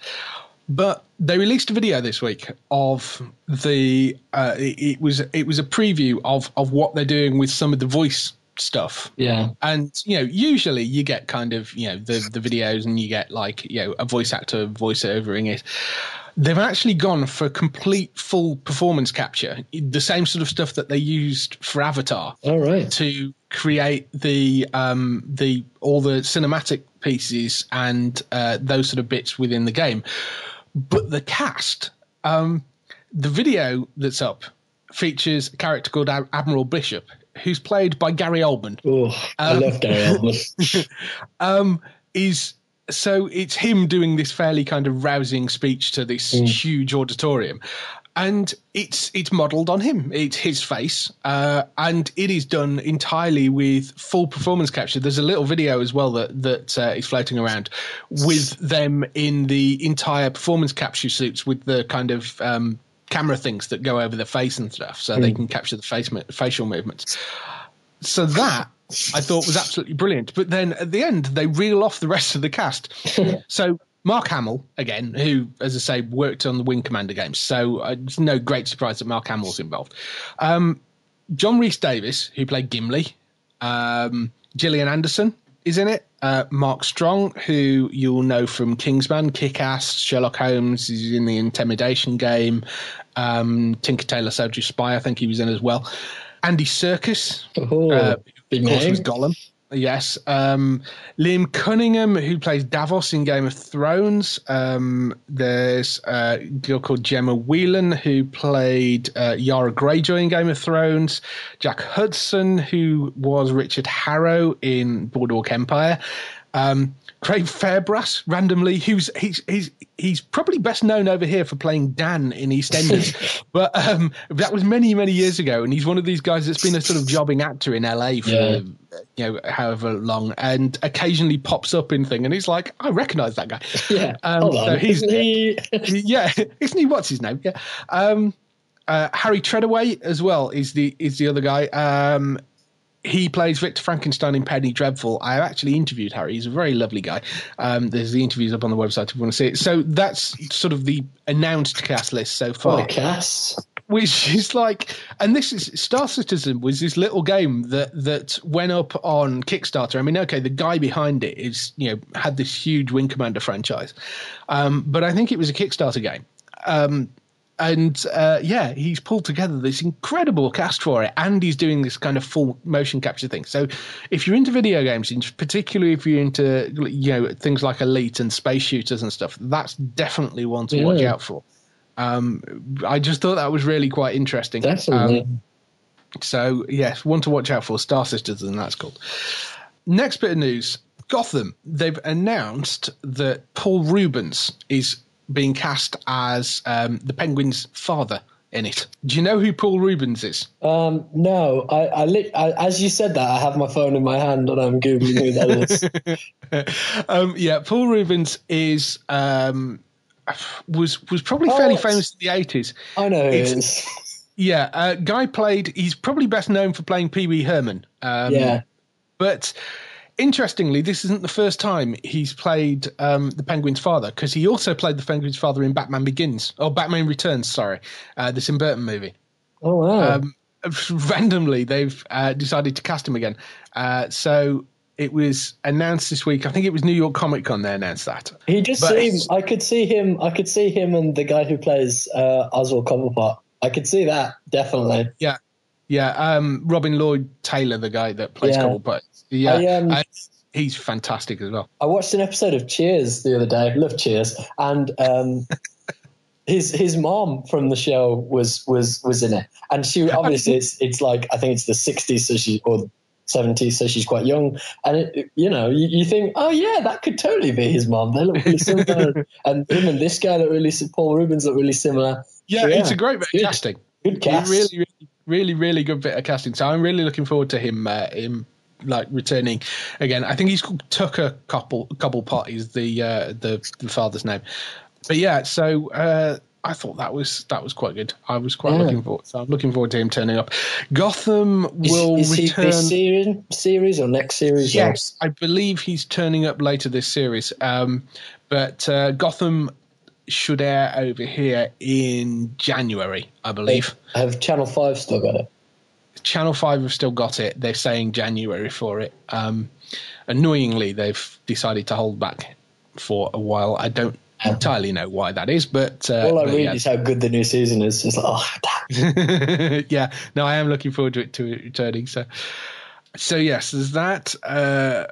Speaker 1: But they released a video this week of the. Uh, it, it was it was a preview of of what they're doing with some of the voice stuff.
Speaker 2: Yeah.
Speaker 1: And you know, usually you get kind of you know the the videos, and you get like you know a voice actor voiceovering it. They've actually gone for complete full performance capture, the same sort of stuff that they used for Avatar
Speaker 2: All right.
Speaker 1: to create the um, the all the cinematic pieces and uh, those sort of bits within the game. But the cast, um, the video that's up features a character called Admiral Bishop, who's played by Gary Oldman
Speaker 2: Oh, I love Gary Oldman.
Speaker 1: um, is so it's him doing this fairly kind of rousing speech to this huge auditorium. And it's it's modelled on him. It's his face, uh, and it is done entirely with full performance capture. There's a little video as well that that uh, is floating around with them in the entire performance capture suits with the kind of um, camera things that go over the face and stuff, so they can capture the face mo- facial movements. So that I thought was absolutely brilliant. But then at the end, they reel off the rest of the cast. so Mark Hamill, again, who, as I say, worked on the Wing Commander games. So uh, it's no great surprise that Mark Hamill's involved. Um, John Rhys-Davies, who played Gimli. Um, Gillian Anderson is in it. Uh, Mark Strong, who you'll know from Kingsman, Kick Ass, Sherlock Holmes, is in the Imitation game. Um, Tinker Tailor Soldier Spy, I think he was in as well. Andy Serkis,
Speaker 2: Oh,
Speaker 1: uh, of course,
Speaker 2: name.
Speaker 1: was Gollum. Yes. Um, Liam Cunningham, who plays Davos in Game of Thrones. Um, there's uh, a girl called Gemma Whelan, who played uh, Yara Greyjoy in Game of Thrones. Jack Huston, who was Richard Harrow in Boardwalk Empire. Um, Craig Fairbrass, randomly, who's he's he's he's probably best known over here for playing Dan in EastEnders, but um, that was many many years ago, and he's one of these guys that's been a sort of jobbing actor in LA for
Speaker 2: Yeah.
Speaker 1: you know however long, and occasionally pops up in thing, and he's like, I recognise that guy.
Speaker 2: Yeah.
Speaker 1: Um,
Speaker 2: Hold
Speaker 1: so he's-
Speaker 2: Isn't he?
Speaker 1: yeah, isn't he? What's his name? Yeah. Um, uh, Harry Treadaway as well is the is the other guy. Um, he plays Victor Frankenstein in Penny Dreadful. I actually interviewed Harry. He's a very lovely guy. Um, there's the interviews up on the website if you want to see it. So that's sort of the announced cast list so far.
Speaker 2: cast.
Speaker 1: which is like, and this is Star Citizen was this little game that that went up on Kickstarter. I mean, okay, the guy behind it is you know had this huge Wing Commander franchise, um, but I think it was a Kickstarter game. Um, and uh, yeah, he's pulled together this incredible cast for it, and he's doing this kind of full motion capture thing. So, if you're into video games, particularly if you're into you know things like Elite and space shooters and stuff, that's definitely one to yeah. watch out for. Um, I just thought that was really quite interesting.
Speaker 2: Definitely. Um,
Speaker 1: so yes, one to watch out for. Star Citizen, and that's called. Next bit of news: Gotham. They've announced that Paul Reubens is being cast as um, the Penguin's father in it. Do you know who Paul Reubens is?
Speaker 2: Um, no, I, I, li- I, as you said that, I have my phone in my hand and I'm googling who that
Speaker 1: is. um, yeah, Paul Reubens is um, was was probably oh, fairly famous in the eighties.
Speaker 2: I know who it's, is.
Speaker 1: Yeah, uh, guy played. He's probably best known for playing Pee Wee Herman.
Speaker 2: Um, yeah,
Speaker 1: but interestingly, this isn't the first time he's played um, the Penguin's father because he also played the Penguin's father in Batman Begins or Batman Returns. Sorry, uh, the Tim Burton movie.
Speaker 2: Oh wow! Um,
Speaker 1: randomly, they've uh, decided to cast him again. Uh, so it was announced this week. I think it was New York Comic Con. They announced that.
Speaker 2: He just but seemed. I could see him. I could see him and the guy who plays uh, Oswald Cobblepot. I could see that definitely.
Speaker 1: Yeah, yeah. Um, Robin Lord Taylor, the guy that plays yeah. Cobblepot. Yeah, I, um, uh, he's fantastic as well.
Speaker 2: I watched an episode of Cheers the other day. Love Cheers, and um, his his mom from the show was was was in it, and she obviously it's it's like I think it's the '60s, so she or 70s, so she's quite young. And it, you know, you, you, think, oh yeah, that could totally be his mom. They look really similar, and him and this guy look really. Paul Reubens look really similar.
Speaker 1: Yeah, so, yeah it's a great bit of good, casting.
Speaker 2: Good cast.
Speaker 1: Really, really, really, really good bit of casting. So I'm really looking forward to him. Uh, him like returning again. I think he's called Tucker Couple Cobblepot is the uh, the the father's name. But yeah, so uh, I thought that was that was quite good. I was quite yeah. looking forward. So I'm looking forward to him turning up. Gotham will
Speaker 2: is, is
Speaker 1: return
Speaker 2: this series, series or next series.
Speaker 1: Yes, or? I believe he's turning up later this series. Um, but uh, Gotham should air over here in January, I believe.
Speaker 2: Have Channel Five still got it?
Speaker 1: Channel Five have still got it. They're saying January for it. Um, annoyingly, they've decided to hold back for a while. I don't entirely know why that is, but
Speaker 2: uh, all I read yeah. is how good the new season is. It's like,
Speaker 1: oh, yeah. No, I am looking forward to it to it returning. So, so yes, there's that. Uh,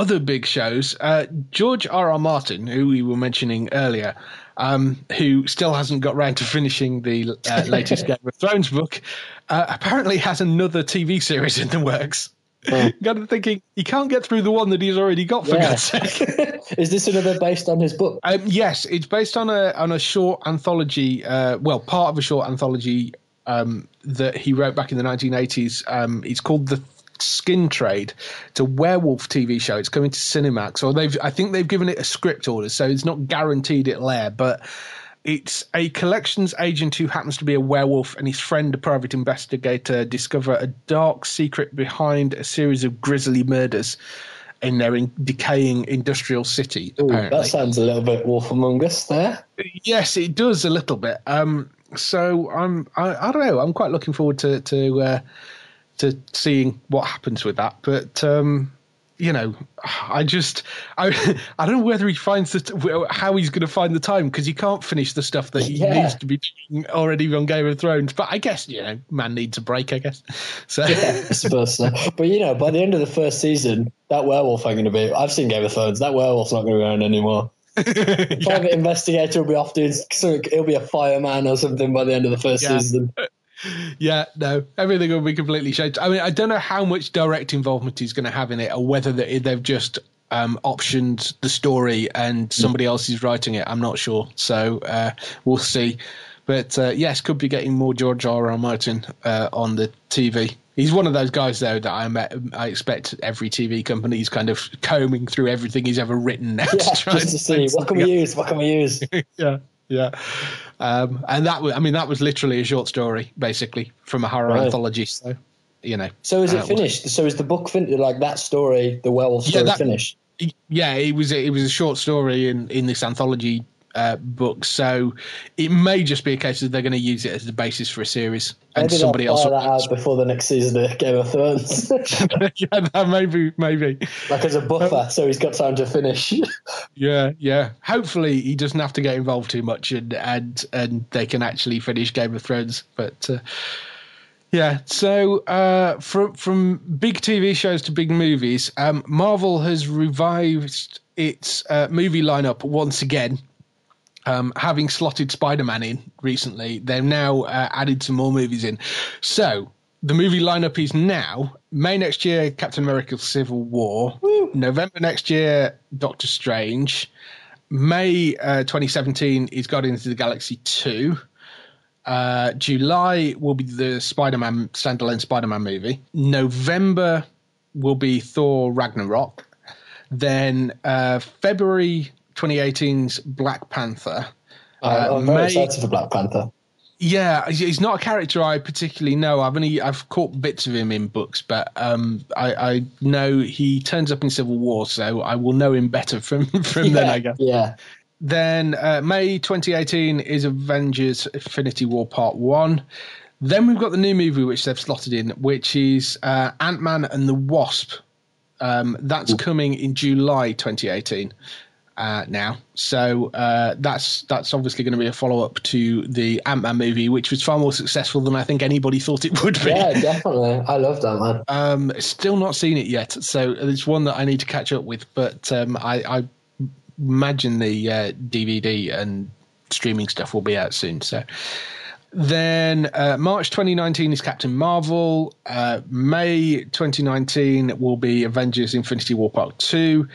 Speaker 1: other big shows. Uh, George R. R. Martin, who we were mentioning earlier, um, who still hasn't got round to finishing the uh, latest Game of Thrones book, uh, apparently has another TV series in the works. Oh. Got to thinking he can't get through the one that he's already got for yeah. God's sake.
Speaker 2: Is this another based on his book?
Speaker 1: Um, yes, it's based on a on a short anthology. Uh, well, part of a short anthology um, that he wrote back in the 1980s. Um, it's called the Skin Trade. It's a werewolf TV show. It's coming to Cinemax, or they've I think they've given it a script order, so it's not guaranteed it'll air, but it's a collections agent who happens to be a werewolf and his friend, a private investigator, discover a dark secret behind a series of grisly murders in their in decaying industrial city. Ooh,
Speaker 2: that sounds a little bit Wolf Among Us there.
Speaker 1: Yes, it does a little bit. Um, so I'm, I, I, don't know. I'm quite looking forward to to uh, to seeing what happens with that. But um, you know, I just I I don't know whether he finds the how he's going to find the time because he can't finish the stuff that he yeah. needs to be doing already on Game of Thrones. But I guess you know, man needs a break. I guess. So
Speaker 2: yeah, I suppose so. But you know, by the end of the first season, that werewolf ain't going to be. I've seen Game of Thrones. That werewolf's not going to be around anymore. yeah. Private investigator will be off doing. So he'll be a fireman or something by the end of the first yeah. season
Speaker 1: yeah, no, everything will be completely changed. I mean, I don't know how much direct involvement he's going to have in it, or whether they've just um, optioned the story and somebody else is writing it. I'm not sure, so uh, we'll see. But uh, yes, could be getting more George R. R. Martin uh, on the TV. He's one of those guys, though, that I met, I expect every TV company is kind of combing through everything he's ever written now.
Speaker 2: Yeah, to just to see what can we use, what can we use.
Speaker 1: yeah, yeah. Um, and that was, I mean, that was literally a short story, basically, from a horror right. anthology. So, you know.
Speaker 2: So is it uh, finished? So is the book finished? Like that story, the werewolf story, yeah, that, finished?
Speaker 1: Yeah, it was. It was a short story in in this anthology uh, books. So it may just be a case of they're going to use it as the basis for a series, and
Speaker 2: Maybe
Speaker 1: somebody else. will-
Speaker 2: that out before the next season of Game of Thrones,
Speaker 1: yeah, no, maybe, maybe.
Speaker 2: like as a buffer, so he's got time to finish.
Speaker 1: Yeah, yeah. Hopefully, he doesn't have to get involved too much, and and and they can actually finish Game of Thrones. But uh, yeah, so uh, from from big TV shows to big movies, um, Marvel has revived its uh, movie lineup once again. Um, having slotted Spider-Man in recently, they've now uh, added some more movies in. So the movie lineup is now May next year, Captain America: Civil War. November next year, Doctor Strange. May uh, 2017 is Guardians of the Galaxy 2. Uh, July will be the Spider-Man standalone Spider-Man movie. November will be Thor Ragnarok. Then uh, February 2018's Black Panther.
Speaker 2: I'm, I'm very
Speaker 1: May-
Speaker 2: excited for Black Panther.
Speaker 1: Yeah, he's- he's not a character I particularly know. I've only I've caught bits of him in books, but um, I, I know he turns up in Civil War, so I will know him better from from then.
Speaker 2: yeah,
Speaker 1: I guess.
Speaker 2: yeah.
Speaker 1: Then uh, May 2018 is Avengers: Infinity War Part One. Then we've got the new movie which they've slotted in, which is uh, Ant Man and the Wasp. Um, that's coming in July 2018 uh, now. So uh, that's that's obviously going to be a follow up to the Ant Man movie, which was far more successful than I think anybody thought it would be.
Speaker 2: Yeah, definitely. I love that man.
Speaker 1: Um, still not seen it yet, so it's one that I need to catch up with. But um, I, I imagine the uh, DVD and streaming stuff will be out soon. So then uh, March 2019 is Captain Marvel. Uh, May 2019 will be Avengers: Infinity War Part Two.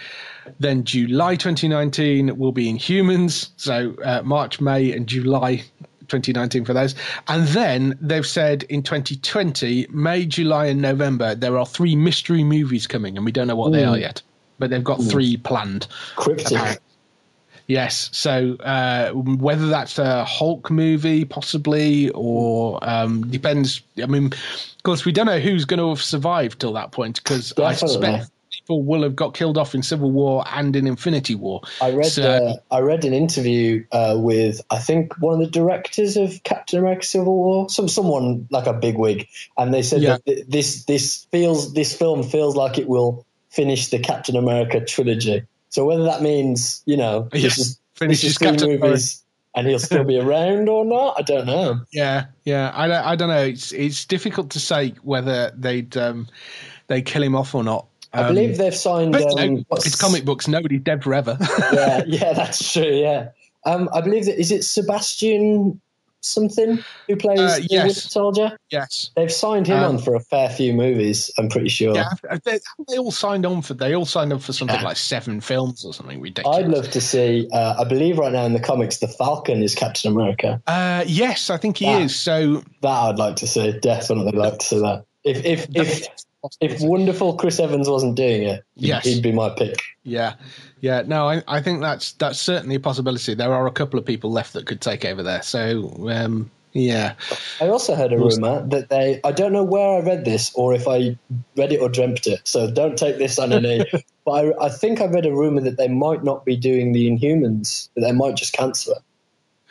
Speaker 1: Then July 2019 will be Inhumans. So uh, March, May, and July 2019 for those. And then they've said in 2020, May, July, and November, there are three mystery movies coming, and we don't know what they are yet. But they've got three planned.
Speaker 2: Cryptic.
Speaker 1: Apparently. Yes. So uh, whether that's a Hulk movie, possibly, or um, depends. I mean, of course, we don't know who's going to have survived till that point because I suspect people will have got killed off in Civil War and in Infinity War.
Speaker 2: I read
Speaker 1: So-
Speaker 2: uh, I read an interview uh, with I think one of the directors of Captain America: Civil War, some someone like a big wig, and they said
Speaker 1: Yeah.
Speaker 2: that this this feels this film feels like it will finish the Captain America trilogy. So whether that means you know
Speaker 1: Yes,
Speaker 2: this is this
Speaker 1: finishes
Speaker 2: is
Speaker 1: Captain
Speaker 2: movies and he'll still be around or not, I don't know.
Speaker 1: Yeah, yeah. I don't, I don't know. It's it's difficult to say whether they'd um, they kill him off or not.
Speaker 2: I
Speaker 1: Um,
Speaker 2: believe they've signed.
Speaker 1: but,
Speaker 2: Um,
Speaker 1: no,
Speaker 2: what's-
Speaker 1: it's comic books. Nobody's dead forever.
Speaker 2: yeah, yeah, that's true. Yeah, um, I believe that is it Sebastian something who plays
Speaker 1: Uh,
Speaker 2: the
Speaker 1: yes.
Speaker 2: Winter Soldier.
Speaker 1: yes.
Speaker 2: They've signed him
Speaker 1: Um,
Speaker 2: on for a fair few movies. I'm pretty sure.
Speaker 1: Yeah, they, they all signed on for they all signed on for something
Speaker 2: Yeah.
Speaker 1: like seven films or something ridiculous.
Speaker 2: I'd love to see. Uh, I believe right now in the comics, the Falcon is Captain America.
Speaker 1: Uh, yes, I think he
Speaker 2: Yeah.
Speaker 1: is. So
Speaker 2: That I'd like to see. Definitely like to see that. If if if if wonderful Chris Evans wasn't doing it, he'd-
Speaker 1: Yes.
Speaker 2: he'd be my pick.
Speaker 1: yeah, yeah. No, I, I think that's that's certainly a possibility. There are a couple of people left that could take over there. So um, yeah,
Speaker 2: I also heard a rumor that they. I don't know where I read this or if I read it or dreamt it. So don't take this on any. but I, I think I read a rumor that they might not be doing the Inhumans. That they might just cancel it.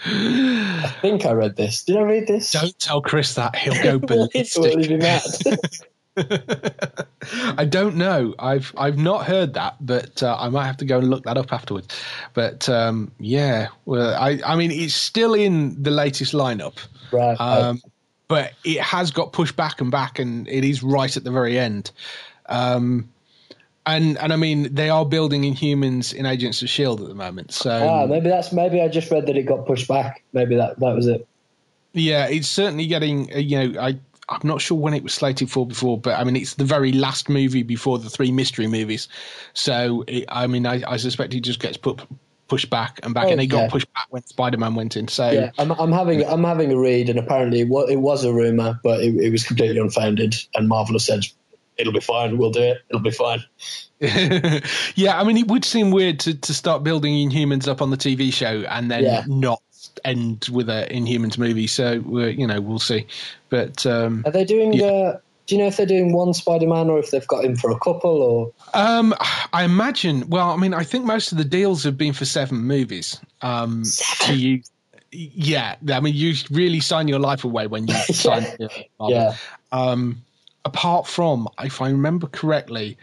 Speaker 2: I think I read this. Did I read this?
Speaker 1: don't tell Chris that he'll go
Speaker 2: Will he- will he
Speaker 1: ballistic.
Speaker 2: be mad?
Speaker 1: I don't know. I've I've not heard that, but uh, I might have to go and look that up afterwards. But um, yeah, well, I I mean it's still in the latest lineup,
Speaker 2: right.
Speaker 1: um, but it has got pushed back and back, and it is right at the very end. Um, and and I mean they are building Inhumans in Agents of Shield at the moment, so
Speaker 2: ah, maybe that's maybe I just read that it got pushed back. Maybe that that was it.
Speaker 1: Yeah, it's certainly getting. Uh, you know, I I'm not sure when it was slated for before, but I mean, it's the very last movie before the three mystery movies. So it, I mean, I, I suspect it just gets put pushed back and back,
Speaker 2: Oh,
Speaker 1: and it got pushed back when Spider Man went in. So
Speaker 2: Yeah, I'm, I'm having I'm having a read, and apparently it wa- it was a rumor, but it, it was completely unfounded. And Marvel has said it'll be fine. We'll do it. It'll be fine.
Speaker 1: yeah, I mean, it would seem weird to, to start building Inhumans up on the TV show and then
Speaker 2: Yeah.
Speaker 1: not end with a Inhumans movie. So uh, you know, we'll see. But um,
Speaker 2: Are they doing?
Speaker 1: Yeah.
Speaker 2: Uh, Do you know if they're doing one Spider-Man or if they've got him for a couple? Or
Speaker 1: Um, I imagine. Well, I mean, I think most of the deals have been for seven movies. Um, you, yeah. I mean, you really sign your life away when you sign. Marvel.
Speaker 2: yeah,
Speaker 1: Um, apart from, if I remember correctly,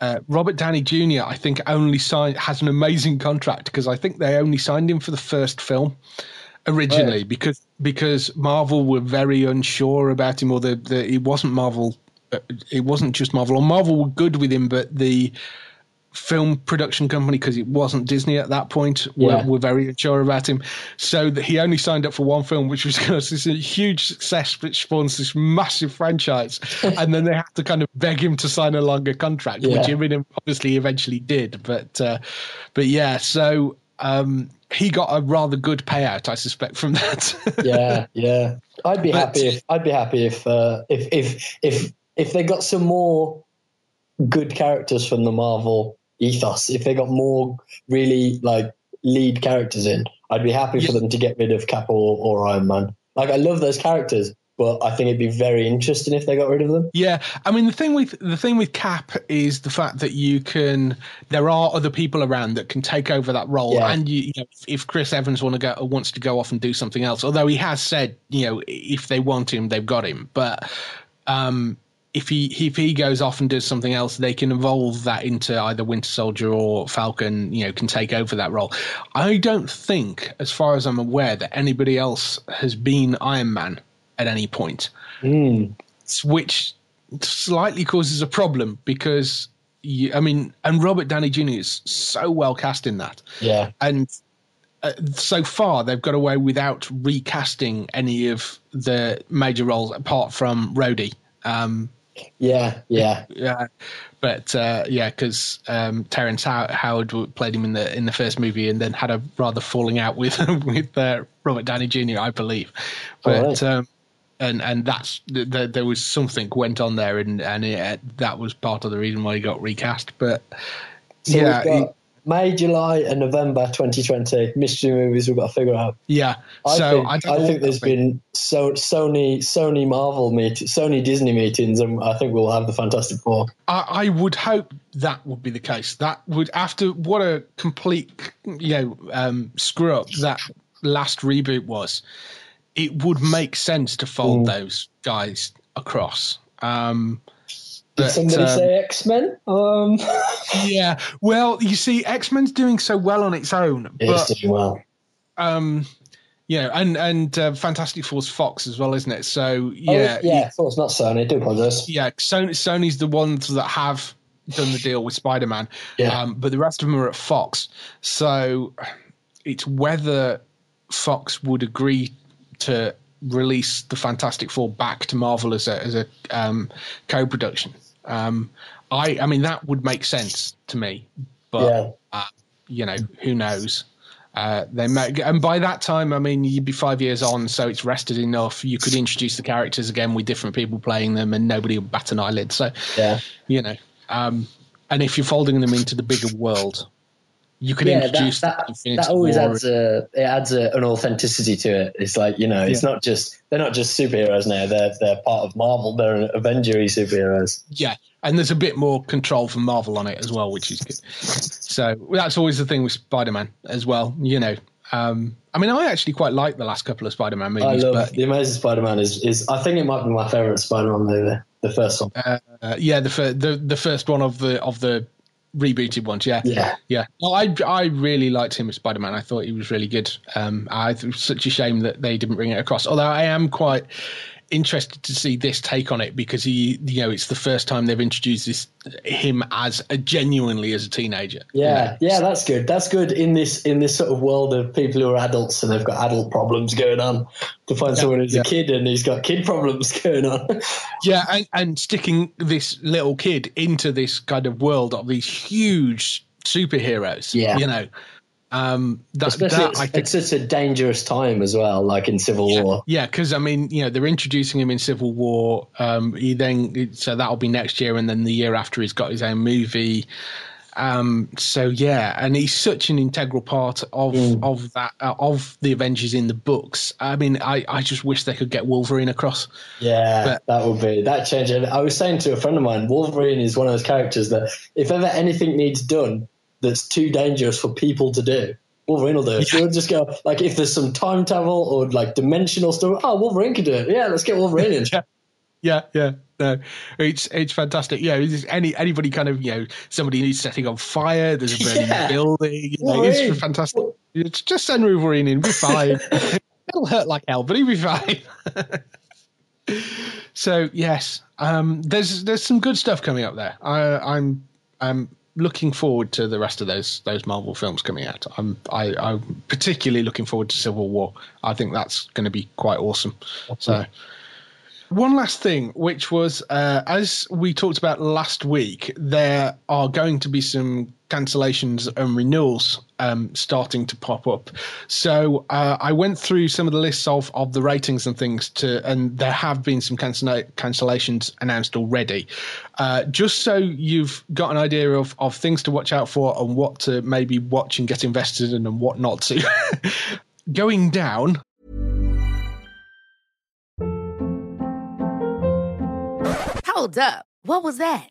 Speaker 1: uh, Robert Downey Jr. I think only signed has an amazing contract because I think they only signed him for the first film originally
Speaker 2: Right.
Speaker 1: because because Marvel were very unsure about him or the, the it wasn't Marvel. uh, It wasn't just Marvel, or Marvel were good with him, but the film production company because it wasn't Disney at that point were,
Speaker 2: Yeah.
Speaker 1: were very unsure about him. So that he only signed up for one film, which was going to this huge success, which spawns this massive franchise, and then they had to kind of beg him to sign a longer contract, which he obviously eventually did. But uh, but yeah, so. Um, he got a rather good payout, I suspect, from that.
Speaker 2: yeah, yeah. I'd be
Speaker 1: But-
Speaker 2: happy if I'd be happy if uh, if if if if they got some more good characters from the Marvel ethos. If they got more really like lead characters in, I'd be happy for them to get rid of Cap or, or Iron Man. Like I love those characters, but I think it'd be very interesting if they got rid of them.
Speaker 1: Yeah, I mean the thing with the thing with Cap is the fact that you can there are other people around that can take over that role,
Speaker 2: Yeah.
Speaker 1: and you, you know, if Chris Evans want to go wants to go off and do something else, although he has said you know if they want him they've got him, but um, if he if he goes off and does something else, they can evolve that into either Winter Soldier or Falcon. You know, can take over that role. I don't think, as far as I'm aware, that anybody else has been Iron Man at any point which slightly causes a problem because you, I mean, and Robert Downey Jr. is so well cast in that,
Speaker 2: Yeah,
Speaker 1: and uh, so far they've got away without recasting any of the major roles apart from Rhodey. Um,
Speaker 2: yeah, yeah,
Speaker 1: yeah, but uh, yeah, because um, Terrence Howard played him in the in the first movie, and then had a rather falling out with with uh, Robert Downey Jr. I believe, but.
Speaker 2: Alright.
Speaker 1: Um, and and that's th- th- there was something went on there, and and it, that was part of the reason why he got recast. But
Speaker 2: So
Speaker 1: yeah,
Speaker 2: May, July, and November 2020 mystery movies. We've got to figure out.
Speaker 1: yeah.
Speaker 2: I
Speaker 1: so
Speaker 2: think,
Speaker 1: I,
Speaker 2: I, think
Speaker 1: what
Speaker 2: there's
Speaker 1: that'll
Speaker 2: been so Sony Sony Marvel meet Sony Disney meetings, and I think we'll have the Fantastic Four.
Speaker 1: I, I would hope that would be the case. That would after what a complete you know um, screw up that last reboot was. It would make sense to fold
Speaker 2: Mm.
Speaker 1: those guys across. Um,
Speaker 2: Did
Speaker 1: but,
Speaker 2: somebody
Speaker 1: um,
Speaker 2: say X Men? Um,
Speaker 1: Yeah. Well, you see, X Men's doing so well on its own,
Speaker 2: it's
Speaker 1: but
Speaker 2: doing well.
Speaker 1: um, you know, and and uh, Fantastic Four's Fox as well, isn't it? So
Speaker 2: Oh,
Speaker 1: yeah,
Speaker 2: yeah. So it's not Sony. I do apologize.
Speaker 1: yeah. Sony, Sony's the ones that have done the deal with Spider Man,
Speaker 2: Yeah.
Speaker 1: um, but the rest of them are at Fox. So it's whether Fox would agree to release the Fantastic Four back to Marvel as a as a um, co-production. Um, I I mean that would make sense to me, but
Speaker 2: Yeah.
Speaker 1: uh, you know who knows. Uh, they may, and by that time, I mean you'd be five years on, so it's rested enough. You could introduce the characters again with different people playing them, and nobody would bat an eyelid. So,
Speaker 2: Yeah.
Speaker 1: you know, um, and if you're folding them into the bigger world, you can
Speaker 2: Yeah, that,
Speaker 1: introduce
Speaker 2: that,
Speaker 1: Infinity
Speaker 2: that always adds a it adds a, an authenticity to it. It's like you know, it's not just they're not just superheroes now. They're they're part of Marvel. They're Avenger superheroes.
Speaker 1: Yeah, and there's a bit more control from Marvel on it as well, which is good. So that's always the thing with Spider-Man as well. You know, um, I mean, I actually quite like the last couple of Spider-Man movies.
Speaker 2: I love
Speaker 1: but
Speaker 2: the Amazing Spider-Man. Is is I think it might be my favorite Spider-Man movie. The first one.
Speaker 1: uh, yeah, the, fir- the the first one of the of the rebooted ones. Yeah,
Speaker 2: Yeah.
Speaker 1: yeah. No, I I really liked him as Spider-Man. I thought he was really good. Um, I it was such a shame that they didn't bring it across. Although I am quite interested to see this take on it because he, you know, it's the first time they've introduced this him as a genuinely as a teenager. you
Speaker 2: Yeah,
Speaker 1: know.
Speaker 2: yeah, that's good. That's good in this in this sort of world of people who are adults and they've got adult problems going on. To find someone who's
Speaker 1: yeah.
Speaker 2: a kid and he's got kid problems going on.
Speaker 1: Yeah, and, and sticking this little kid into this kind of world of these huge superheroes.
Speaker 2: Yeah.
Speaker 1: you know, um, that,
Speaker 2: Especially
Speaker 1: that
Speaker 2: it's,
Speaker 1: think.
Speaker 2: it's such a dangerous time as well, like in Civil War.
Speaker 1: Yeah, because I mean, you know, they're introducing him in Civil War. Um, he then so that'll be next year, and then the year after, he's got his own movie. Um, so yeah, and he's such an integral part of
Speaker 2: Mm.
Speaker 1: of that uh, of the Avengers in the books. I mean, I, I just wish they could get Wolverine across.
Speaker 2: Yeah,
Speaker 1: But-
Speaker 2: that would be that change. And I was saying to a friend of mine, Wolverine is one of those characters that if ever anything needs done that's too dangerous for people to do, Wolverine will do it. He'll just go like if there's some time travel or like dimensional stuff. Oh, Wolverine can do it. Yeah, let's get Wolverine in.
Speaker 1: Yeah. Yeah, yeah, no, it's it's fantastic. Yeah, it's any anybody kind of you know somebody needs setting on fire. There's a burning
Speaker 2: Yeah.
Speaker 1: building. You know, it's fantastic. It's just send Wolverine in, be fine. It'll hurt like hell, but he'll be fine. so yes, um, there's there's some good stuff coming up there. I, I'm I'm looking forward to the rest of those those Marvel films coming out. I'm I, I'm particularly looking forward to Civil War. I think that's going to be quite awesome. So. One last thing, which was uh, as we talked about last week, there are going to be some cancellations and renewals um, starting to pop up. So uh, I went through some of the lists of, of the ratings and things to, and there have been some cancella- cancellations announced already. Uh, just so you've got an idea of, of things to watch out for and what to maybe watch and get invested in and what not to. Going down
Speaker 3: Hold up. What was that?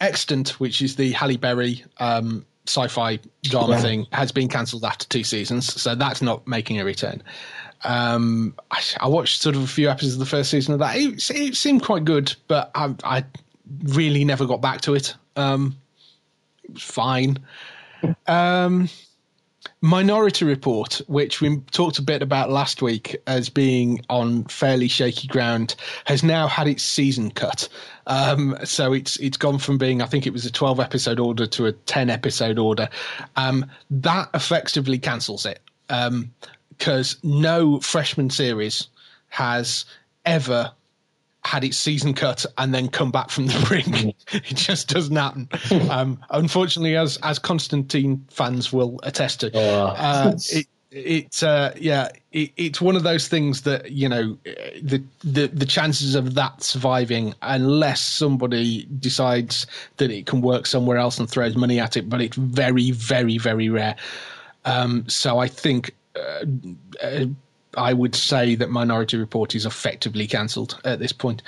Speaker 1: Extant, which is the Halle Berry um, sci-fi drama
Speaker 2: Yeah.
Speaker 1: thing, has been cancelled after two seasons, so that's not making a return. Um, I, I watched sort of a few episodes of the first season of that. It, it seemed quite good, but I, I really never got back to it. Um, it was fine. Um, Minority Report, which we talked a bit about last week as being on fairly shaky ground, has now had its season cut. Um, so it's it's gone from being, I think it was a 12 episode order to a 10 episode order. Um, that effectively cancels it because no freshman series has ever had its season cut and then come back from the brink. it just doesn't happen. um, unfortunately, as as Constantine fans will attest to,
Speaker 2: Oh.
Speaker 1: uh, it it uh, yeah, it, it's one of those things that you know the the the chances of that surviving, unless somebody decides that it can work somewhere else and throws money at it, but it's very very very rare. Um, so I think. Uh, uh, I would say that Minority Report is effectively cancelled at this point.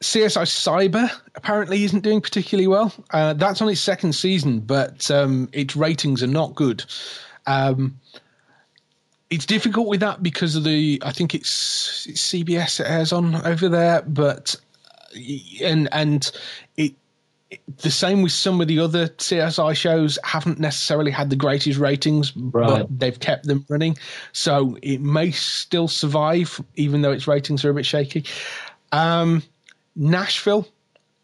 Speaker 1: CSI Cyber apparently isn't doing particularly well. Uh, that's on its second season, but um, its ratings are not good. Um, it's difficult with that because of the. I think it's, it's CBS it airs on over there, but and and it the same with some of the other CSI shows haven't necessarily had the greatest ratings,
Speaker 2: Right.
Speaker 1: but they've kept them running. So it may still survive, even though its ratings are a bit shaky. Um, Nashville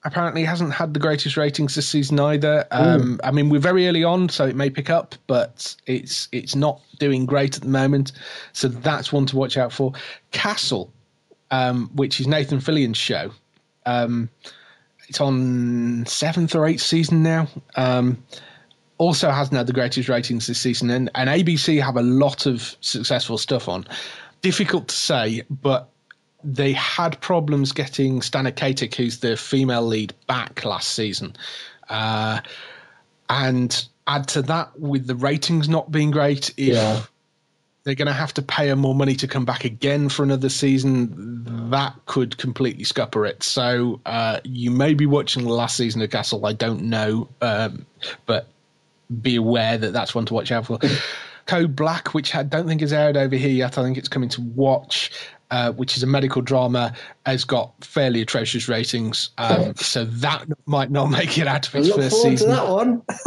Speaker 1: apparently hasn't had the greatest ratings this season either. Um, I mean, we're very early on, so it may pick up, but it's it's not doing great at the moment. So that's one to watch out for. Castle, um, which is Nathan Fillion's show. It's on seventh or eighth season now. Um, also hasn't had the greatest ratings this season, and, and ABC have a lot of successful stuff on. Difficult to say, but they had problems getting Stana Katic, who's the female lead, back last season. Uh, and add to that with the ratings not being great, if
Speaker 2: Yeah.
Speaker 1: They're going to have to pay her more money to come back again for another season, that could completely scupper it. So uh, you may be watching the last season of Castle. I don't know, um, but be aware that that's one to watch out for. Code Black, which I don't think is aired over here yet. I think it's coming to watch. Uh, which is a medical drama, has got fairly atrocious ratings. Um, so that might not make it out of its
Speaker 2: Look
Speaker 1: first
Speaker 2: forward
Speaker 1: season.
Speaker 2: to that one.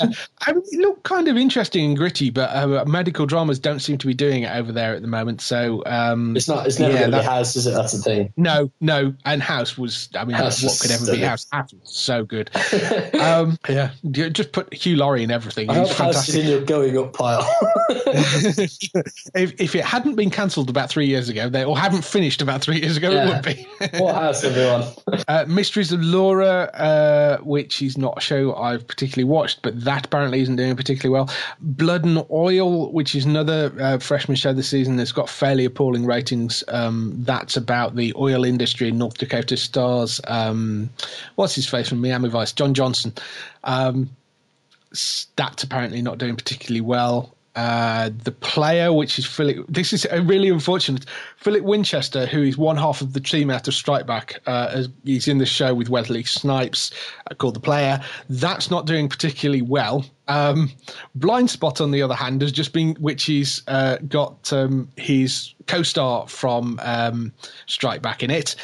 Speaker 1: yeah. I mean, it looked kind of interesting and gritty, but uh, medical dramas don't seem to be doing it over there at the moment. So um,
Speaker 2: it's not. It's never
Speaker 1: Yeah,
Speaker 2: going to be House, is it? That's the thing.
Speaker 1: no, no, and House was. I mean,
Speaker 2: House
Speaker 1: what could ever be. House? House was so good. um, yeah, just put Hugh Laurie in everything.
Speaker 2: I
Speaker 1: He's
Speaker 2: hope House is in your going up pile.
Speaker 1: if, if it hadn't been cancelled about three years ago, or hadn't finished about three years ago,
Speaker 2: Yeah.
Speaker 1: it would be.
Speaker 2: what House, everyone?
Speaker 1: Uh, Mysteries of Laura, uh, which is not a show I've particularly watched, but that apparently isn't doing particularly well. Blood and Oil, which is another uh, freshman show this season that's got fairly appalling ratings. Um, that's about the oil industry in North Dakota. Stars, um, what's his face from Miami Vice? Don Johnson. Um, that's apparently not doing particularly well. Uh, the player, which is Philip, this is really unfortunate. Philip Winchester, who is one half of the team out of Strike Back, uh, he's in the show with Wesley Snipes uh, called The Player. That's not doing particularly well. Um, Blind Spot, on the other hand, has just been, which is uh, got um, his co-star from um, Strike Back in it.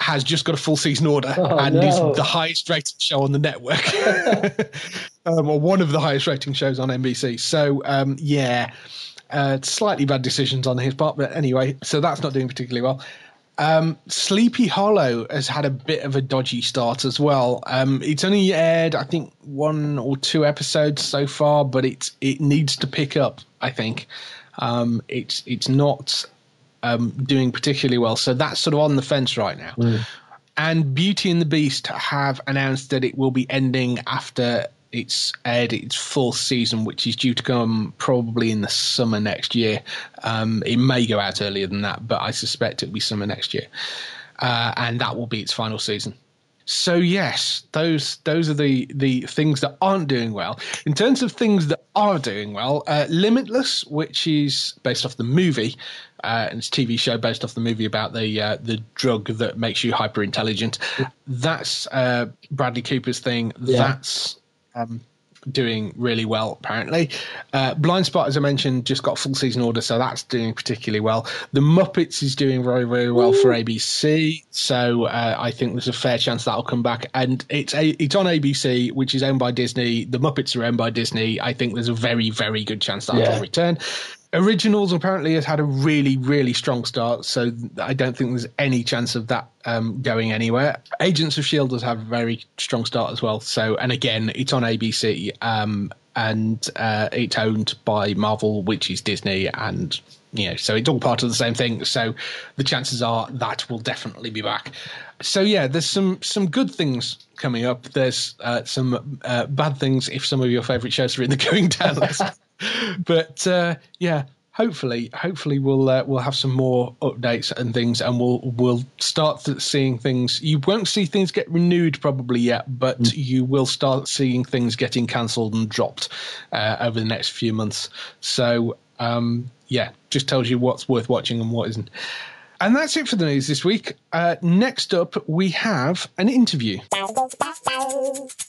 Speaker 1: Has just got a full season order
Speaker 2: Oh,
Speaker 1: and
Speaker 2: no.
Speaker 1: is the highest rated show on the network, um, or one of the highest rating shows on NBC. So um, yeah, uh, slightly bad decisions on his part, but anyway, so that's not doing particularly well. Um, Sleepy Hollow has had a bit of a dodgy start as well. Um, it's only aired, I think, one or two episodes so far, but it it needs to pick up. I think um, it's it's not um, doing particularly well, so that's sort of on the fence right now. And Beauty and the Beast have announced that it will be ending after it's aired its fourth season, which is due to come probably in the summer next year. Um, it may go out earlier than that, but I suspect it'll be summer next year, uh, and that will be its final season. So yes, those those are the the things that aren't doing well. In terms of things that are doing well, uh, Limitless, which is based off the movie, uh, and it's a TV show based off the movie about the uh, the drug that makes you hyper intelligent. That's uh, Bradley Cooper's thing.
Speaker 2: Yeah.
Speaker 1: That's um, doing really well apparently. Uh, Blind Spot, as I mentioned, just got full season order, so that's doing particularly well. The Muppets is doing very very well for ABC, so uh, I think there's a fair chance that'll come back. And it's a, it's on ABC, which is owned by Disney. The Muppets are owned by Disney. I think there's a very very good chance that'll
Speaker 2: Yeah.
Speaker 1: return. Originals apparently has had a really, really strong start, so I don't think there's any chance of that um, going anywhere. Agents of S.H.I.E.L.D. does have a very strong start as well. So, and again, it's on ABC um, and uh, it's owned by Marvel, which is Disney, and you know, so it's all part of the same thing. So, the chances are that will definitely be back. So, yeah, there's some some good things coming up. There's uh, some uh, bad things if some of your favourite shows are in the going down list. but uh, yeah, hopefully, hopefully we'll uh, we'll have some more updates and things, and we'll we'll start th- seeing things. You won't see things get renewed probably yet, but you will start seeing things getting cancelled and dropped uh, over the next few months. So um, yeah, just tells you what's worth watching and what isn't. And that's it for the news this week. Uh, next up, we have an interview.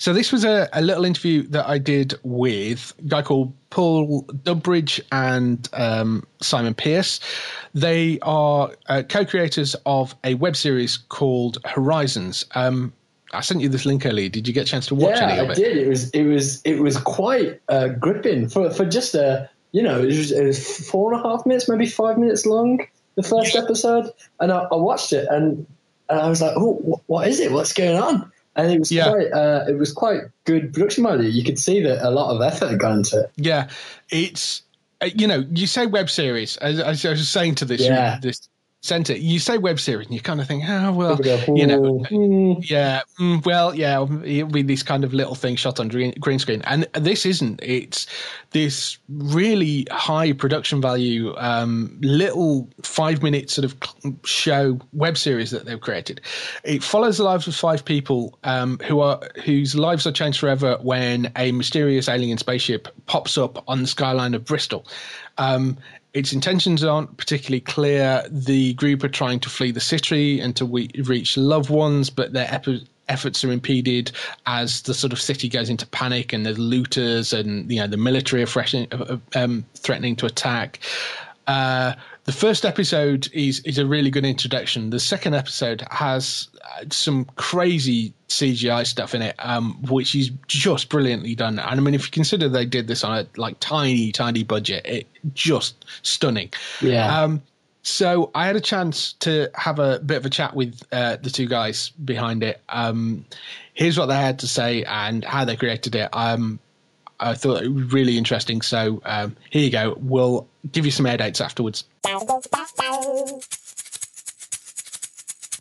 Speaker 1: So this was a, a little interview that I did with a guy called Paul Dubridge and um, Simon Pierce. They are uh, co-creators of a web series called Horizons. Um, I sent you this link earlier. Did you get a chance to watch
Speaker 2: yeah,
Speaker 1: any of
Speaker 2: I
Speaker 1: it?
Speaker 2: did. It was it was it was quite uh, gripping for for just a you know it was, it was four and a half minutes, maybe five minutes long. The first episode, and I, I watched it, and and I was like, oh, wh- what is it? What's going on? And it was
Speaker 1: Yeah.
Speaker 2: quite uh, it was quite good production value. You could see that a lot of effort had gone into it.
Speaker 1: Yeah, it's uh, you know you say web series as, as I was saying to this
Speaker 2: Yeah.
Speaker 1: this center. You say web series and you kind of think, oh well, you know. Yeah, mm, well, yeah, it'll be this kind of little thing shot on green, green screen, and this isn't. It's this really high production value, um, little five minute sort of show web series that they've created. It follows the lives of five people um, who are whose lives are changed forever when a mysterious alien spaceship pops up on the skyline of Bristol. Um, its intentions aren't particularly clear. The group are trying to flee the city and to we- reach loved ones, but their efforts are impeded as the sort of city goes into panic and there's looters and you know the military are fresh- uh, um, threatening to attack. Uh, the first episode is is a really good introduction. The second episode has uh, some crazy CGI stuff in it, um, which is just brilliantly done. And I mean, if you consider they did this on a like tiny, tiny budget, it just stunning.
Speaker 2: Yeah.
Speaker 1: Um, so I had a chance to have a bit of a chat with uh, the two guys behind it. Um, here's what they had to say and how they created it. Um, I thought it was really interesting. So um, here you go. We'll give you some air dates afterwards.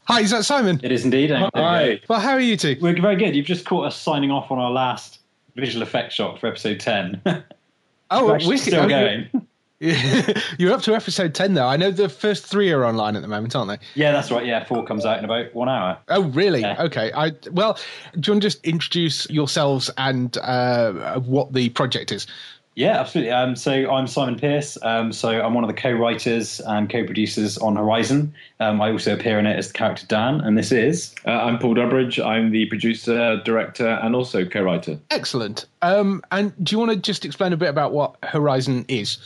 Speaker 1: Hi, is that Simon?
Speaker 4: It is indeed.
Speaker 5: Hi.
Speaker 1: Well, how are you two?
Speaker 4: We're very good. You've just caught us signing off on our last visual effect shot for episode 10.
Speaker 1: Oh,
Speaker 4: We're actually
Speaker 1: wicked.
Speaker 4: still
Speaker 1: Oh,
Speaker 4: going.
Speaker 1: You're up to episode 10, though. I know the first three are online at the moment, aren't they?
Speaker 4: yeah, that's right. Yeah, four comes out in about one hour.
Speaker 1: Oh, really?
Speaker 4: Yeah.
Speaker 1: Okay. I Well, do you want to just introduce yourselves and uh, what the project is?
Speaker 4: Yeah, absolutely. Um, so I'm Simon Pierce. Um, so I'm one of the co-writers and co-producers on Horizon. Um, I also appear in it as the character Dan, and this is
Speaker 5: Uh, I'm Paul Durbridge. I'm the producer, director, and also co-writer.
Speaker 1: Excellent. Um, and do you want to just explain a bit about what Horizon is?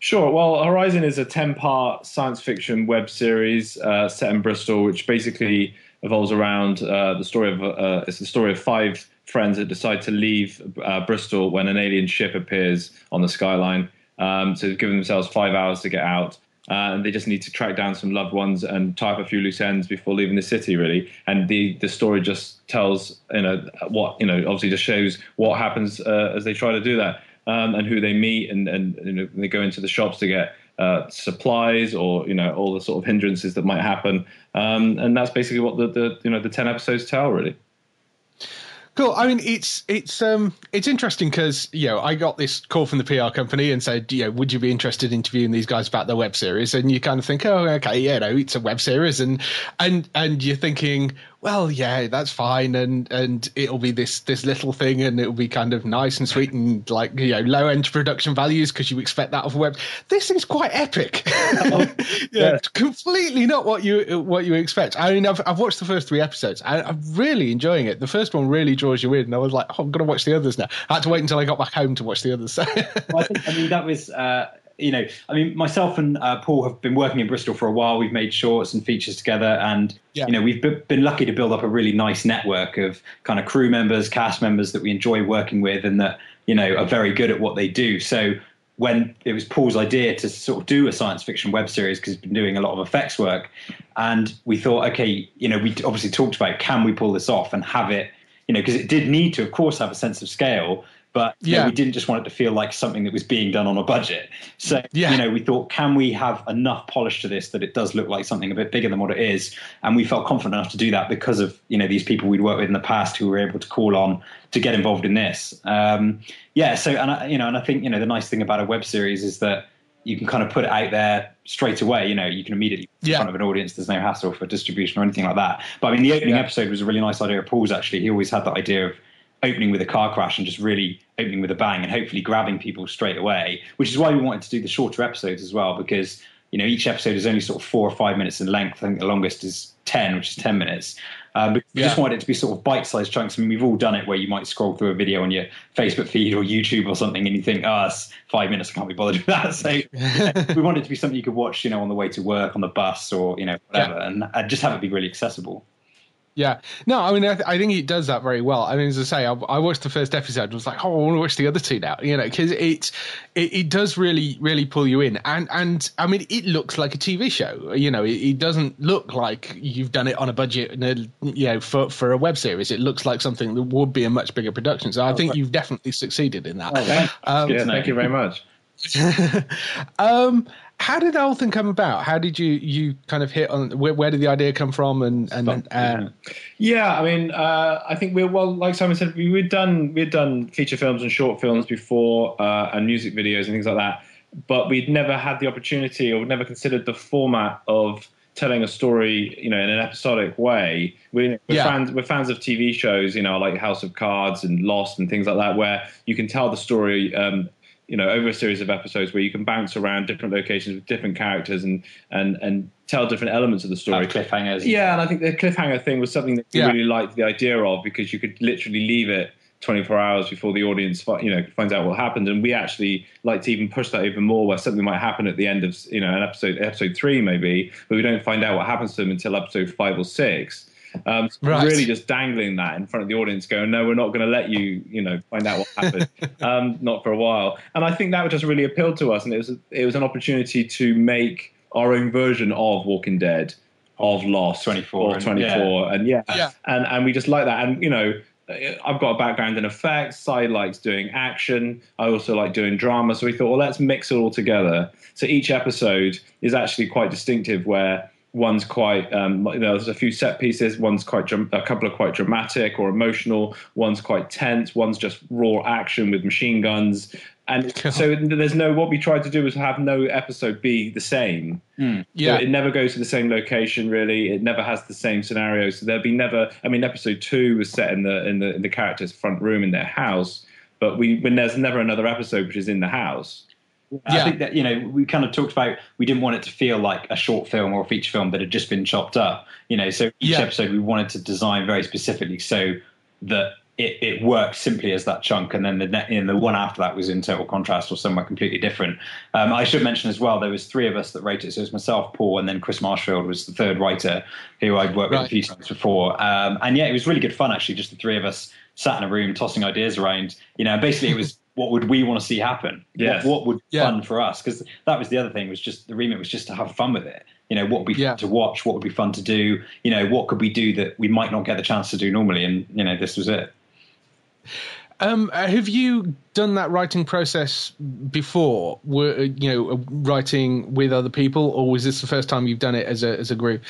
Speaker 5: Sure. Well, Horizon is a 10-part science fiction web series uh, set in Bristol, which basically evolves around uh, the story of uh, it's the story of five friends that decide to leave uh, Bristol when an alien ship appears on the skyline. Um, so they've given themselves five hours to get out. Uh, and they just need to track down some loved ones and tie up a few loose ends before leaving the city, really. And the, the story just tells, you know, what, you know, obviously just shows what happens uh, as they try to do that um, and who they meet and, and you know, they go into the shops to get uh, supplies or, you know, all the sort of hindrances that might happen. Um, and that's basically what the, the, you know, the 10 episodes tell, really.
Speaker 1: Cool. I mean, it's it's um it's interesting because you know I got this call from the PR company and said, you know, would you be interested in interviewing these guys about their web series? And you kind of think, oh, okay, yeah, no, it's a web series, and and and you're thinking, well, yeah, that's fine, and and it'll be this this little thing, and it'll be kind of nice and sweet and like you know low end production values because you expect that of a web. This is quite epic. yeah,
Speaker 5: yeah.
Speaker 1: completely not what you what you expect. I mean, I've I've watched the first three episodes. I, I'm really enjoying it. The first one really draws you in, and I was like, oh, I'm going to watch the others now. I had to wait until I got back home to watch the others.
Speaker 4: well, I think, I mean, that was, uh, you know, I mean, myself and uh, Paul have been working in Bristol for a while. We've made shorts and features together, and
Speaker 1: Yeah.
Speaker 4: you know, we've be- been lucky to build up a really nice network of kind of crew members, cast members that we enjoy working with, and that you know are very good at what they do. So when it was Paul's idea to sort of do a science fiction web series because he's been doing a lot of effects work, and we thought, okay, you know, we obviously talked about can we pull this off and have it, you know, because it did need to, of course, have a sense of scale, but you know,
Speaker 1: Yeah.
Speaker 4: we didn't just want it to feel like something that was being done on a budget. So
Speaker 1: Yeah.
Speaker 4: you know, we thought, can we have enough polish to this that it does look like something a bit bigger than what it is? And we felt confident enough to do that because of you know these people we'd worked with in the past who were able to call on to get involved in this. Um, yeah. So and I, you know, and I think you know the nice thing about a web series is that you can kind of put it out there straight away. You know, you can immediately it in front of an audience. There's no hassle for distribution or anything like that. But I mean, the opening
Speaker 1: Yeah.
Speaker 4: episode was a really nice idea of Paul's. Actually, he always had that idea of opening with a car crash and just really opening with a bang and hopefully grabbing people straight away. Which is why we wanted to do the shorter episodes as well because you know each episode is only sort of four or five minutes in length. I think the longest is ten, which is ten minutes. Um, but we just wanted it to be sort of bite-sized chunks. I mean, we've all done it where you might scroll through a video on your Facebook feed or YouTube or something, and you think, "Oh, it's five minutes. I can't be bothered with that." So we wanted it to be something you could watch, you know, on the way to work, on the bus, or you know, whatever, and, and just have it be really accessible.
Speaker 1: Yeah, no, I mean, I, th- I think it does that very well. I mean, as I say, I, I watched the first episode and was like, oh, I want to watch the other two now, you know, because it's it, it does really really pull you in, and and I mean, it looks like a TV show, you know, it, it doesn't look like you've done it on a budget, and a, you know, for for a web series, it looks like something that would be a much bigger production. So I think you've definitely succeeded in that. Um,
Speaker 5: yeah, thank you very much.
Speaker 1: um, how did the whole thing come about? How did you you kind of hit on where, where did the idea come from? And and uh,
Speaker 5: Yeah, I mean, uh, I think we're well. Like Simon said, we, we'd done we'd done feature films and short films before, uh, and music videos and things like that. But we'd never had the opportunity, or never considered the format of telling a story, you know, in an episodic way. We, we're
Speaker 1: Yeah.
Speaker 5: fans we're fans of TV shows, you know, like House of Cards and Lost and things like that, where you can tell the story. Um, you know, over a series of episodes where you can bounce around different locations with different characters and and and tell different elements of the story.
Speaker 4: Have cliffhangers.
Speaker 5: Yeah, and I think the cliffhanger thing was something that we
Speaker 1: Yeah.
Speaker 5: really liked the idea of because you could literally leave it 24 hours before the audience you know finds out what happened and we actually like to even push that even more where something might happen at the end of you know an episode episode three maybe but we don't find out what happens to them until episode five or six um, so
Speaker 1: Right.
Speaker 5: really just dangling that in front of the audience going no we're not going to let you you know find out what happened um, not for a while and i think that just really appealed to us and it was it was an opportunity to make our own version of walking dead of lost
Speaker 4: 24
Speaker 5: or
Speaker 4: and-
Speaker 5: 24 and yeah,
Speaker 1: Yeah.
Speaker 5: and and we just like that and you know I've got a background in effects. Sai likes doing action. I also like doing drama. So we thought, well, let's mix it all together. So each episode is actually quite distinctive, where one's quite, um, you know, there's a few set pieces. One's quite, a couple are quite dramatic or emotional. One's quite tense. One's just raw action with machine guns. And
Speaker 1: Cool.
Speaker 5: so there's no. What we tried to do is have no episode be the same. So
Speaker 1: Yeah.
Speaker 5: it never goes to the same location really. It never has the same scenario. So there'll be never. I mean, episode two was set in the in the in the character's front room in their house, but we when there's never another episode which is in the house.
Speaker 4: I think that you know we kind of talked about we didn't want it to feel like a short film or a feature film that had just been chopped up. You know, so each
Speaker 1: Yeah.
Speaker 4: episode we wanted to design very specifically so that it, it worked simply as that chunk, and then the ne- you know, the one after that was in total contrast or somewhere completely different. Um, I should mention as well there was three of us that rated. So it was myself, Paul, and then Chris Marshfield was the third writer who I'd worked with a few times before. Um, and yeah, it was really good fun actually. Just the three of us sat in a room tossing ideas around. You know, basically it was what would we want to see happen?
Speaker 5: Yes.
Speaker 4: What, what would be
Speaker 1: Yeah.
Speaker 4: fun for us? Because that was the other thing was just the remit was just to have fun with it. You know, what would be
Speaker 1: Yeah.
Speaker 4: fun to watch? What would be fun to do? You know, what could we do that we might not get the chance to do normally? And you know, this was it.
Speaker 1: Um, uh, have you done that writing process before? Were uh, you know uh, writing with other people, or was this the first time you've done it as a as a group?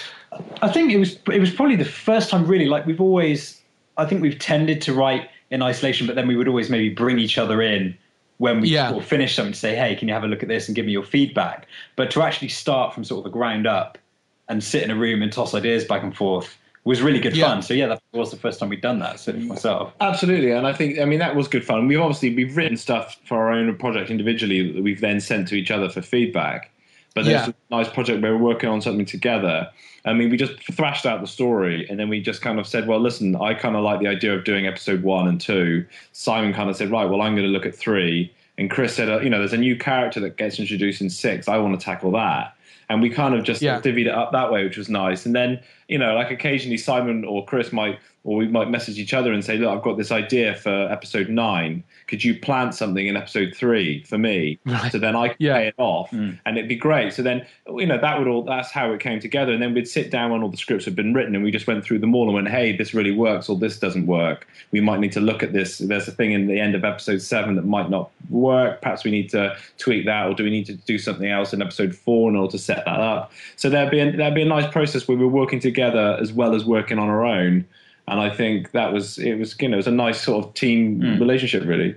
Speaker 4: I think it was it was probably the first time really like we've always I think we've tended to write in isolation, but then we would always maybe bring each other in when we
Speaker 1: Yeah.
Speaker 4: sort of finish something to say, hey, can you have a look at this and give me your feedback? But to actually start from sort of the ground up and sit in a room and toss ideas back and forth was really good
Speaker 1: Yeah.
Speaker 4: fun. So yeah, that was the first time we'd done that. So for myself.
Speaker 5: Absolutely, and I think I mean that was good fun. We've obviously we've written stuff for our own project individually that we've then sent to each other for feedback. But there's
Speaker 1: Yeah.
Speaker 5: a nice project where we're working on something together. I mean, we just thrashed out the story, and then we just kind of said, "Well, listen, I kind of like the idea of doing episode one and two. Simon kind of said, "Right, well, I'm going to look at three. and Chris said, uh, "You know, there's a new character that gets introduced in six. I want to tackle that." And we kind of just
Speaker 1: Yeah.
Speaker 5: divvied it up that way, which was nice. And then, you know, like occasionally Simon or Chris might, or we might message each other and say, "Look, I've got this idea for episode nine. Could you plant something in episode three for me?"
Speaker 1: Right.
Speaker 5: So then I could
Speaker 1: Yeah.
Speaker 5: pay it off, mm. and it'd be great. So then, you know, that would all. That's how it came together. And then we'd sit down when all the scripts had been written, and we just went through them all and went, "Hey, this really works, or this doesn't work. We might need to look at this. There's a thing in the end of episode seven that might not work. Perhaps we need to tweak that, or do we need to do something else in episode four in order to set that up?" So there'd be a, there'd be a nice process where we're working together as well as working on our own. And I think that was it was you know it was a nice sort of team relationship really.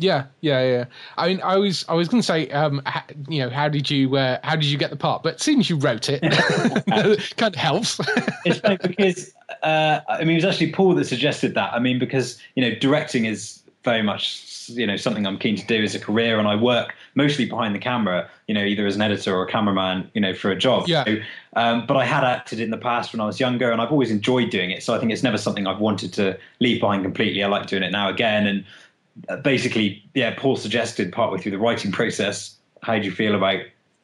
Speaker 1: Yeah, yeah, yeah. I mean, I was, I was going to say, um, ha, you know, how did you, uh, how did you get the part? But seeing as you wrote it, kind of helps.
Speaker 4: it's funny because uh, I mean, it was actually Paul that suggested that. I mean, because you know, directing is very much you know something I'm keen to do as a career, and I work mostly behind the camera. You know, either as an editor or a cameraman. You know, for a job.
Speaker 1: Yeah.
Speaker 4: So, um, but I had acted in the past when I was younger, and I've always enjoyed doing it. So I think it's never something I've wanted to leave behind completely. I like doing it now again, and uh, basically, yeah, Paul suggested partway through the writing process, how do you feel about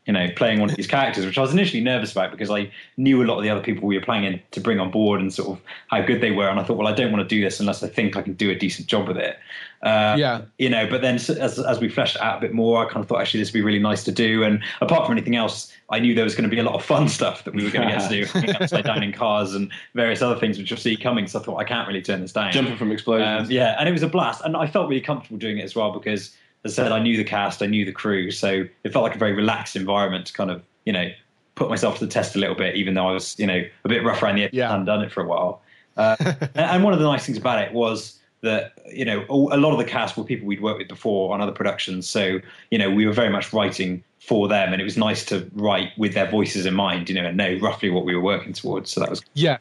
Speaker 4: you know playing one of these characters, which I was initially nervous about because I knew a lot of the other people we were playing in to bring on board and sort of how good they were, and I thought, well, I don't want to do this unless I think I can do a decent job with it. Uh,
Speaker 1: Yeah.
Speaker 4: you know, but then as as we fleshed out a bit more, I kind of thought actually this would be really nice to do, and apart from anything else. I knew there was going to be a lot of fun stuff that we were going to get to do, hanging upside down in cars and various other things which you'll see coming. So I thought I can't really turn this down.
Speaker 5: Jumping from explosions.
Speaker 4: Um, yeah, and it was a blast, and I felt really comfortable doing it as well because, as I said, I knew the cast, I knew the crew, so it felt like a very relaxed environment to kind of, you know, put myself to the test a little bit, even though I was, you know, a bit rough around the edges
Speaker 1: Yeah.
Speaker 4: and done it for a while. Uh, and, and one of the nice things about it was that you know a lot of the cast were people we'd worked with before on other productions, so you know we were very much writing for them, and it was nice to write with their voices in mind, you know, and know roughly what we were working towards. So that was
Speaker 1: yeah.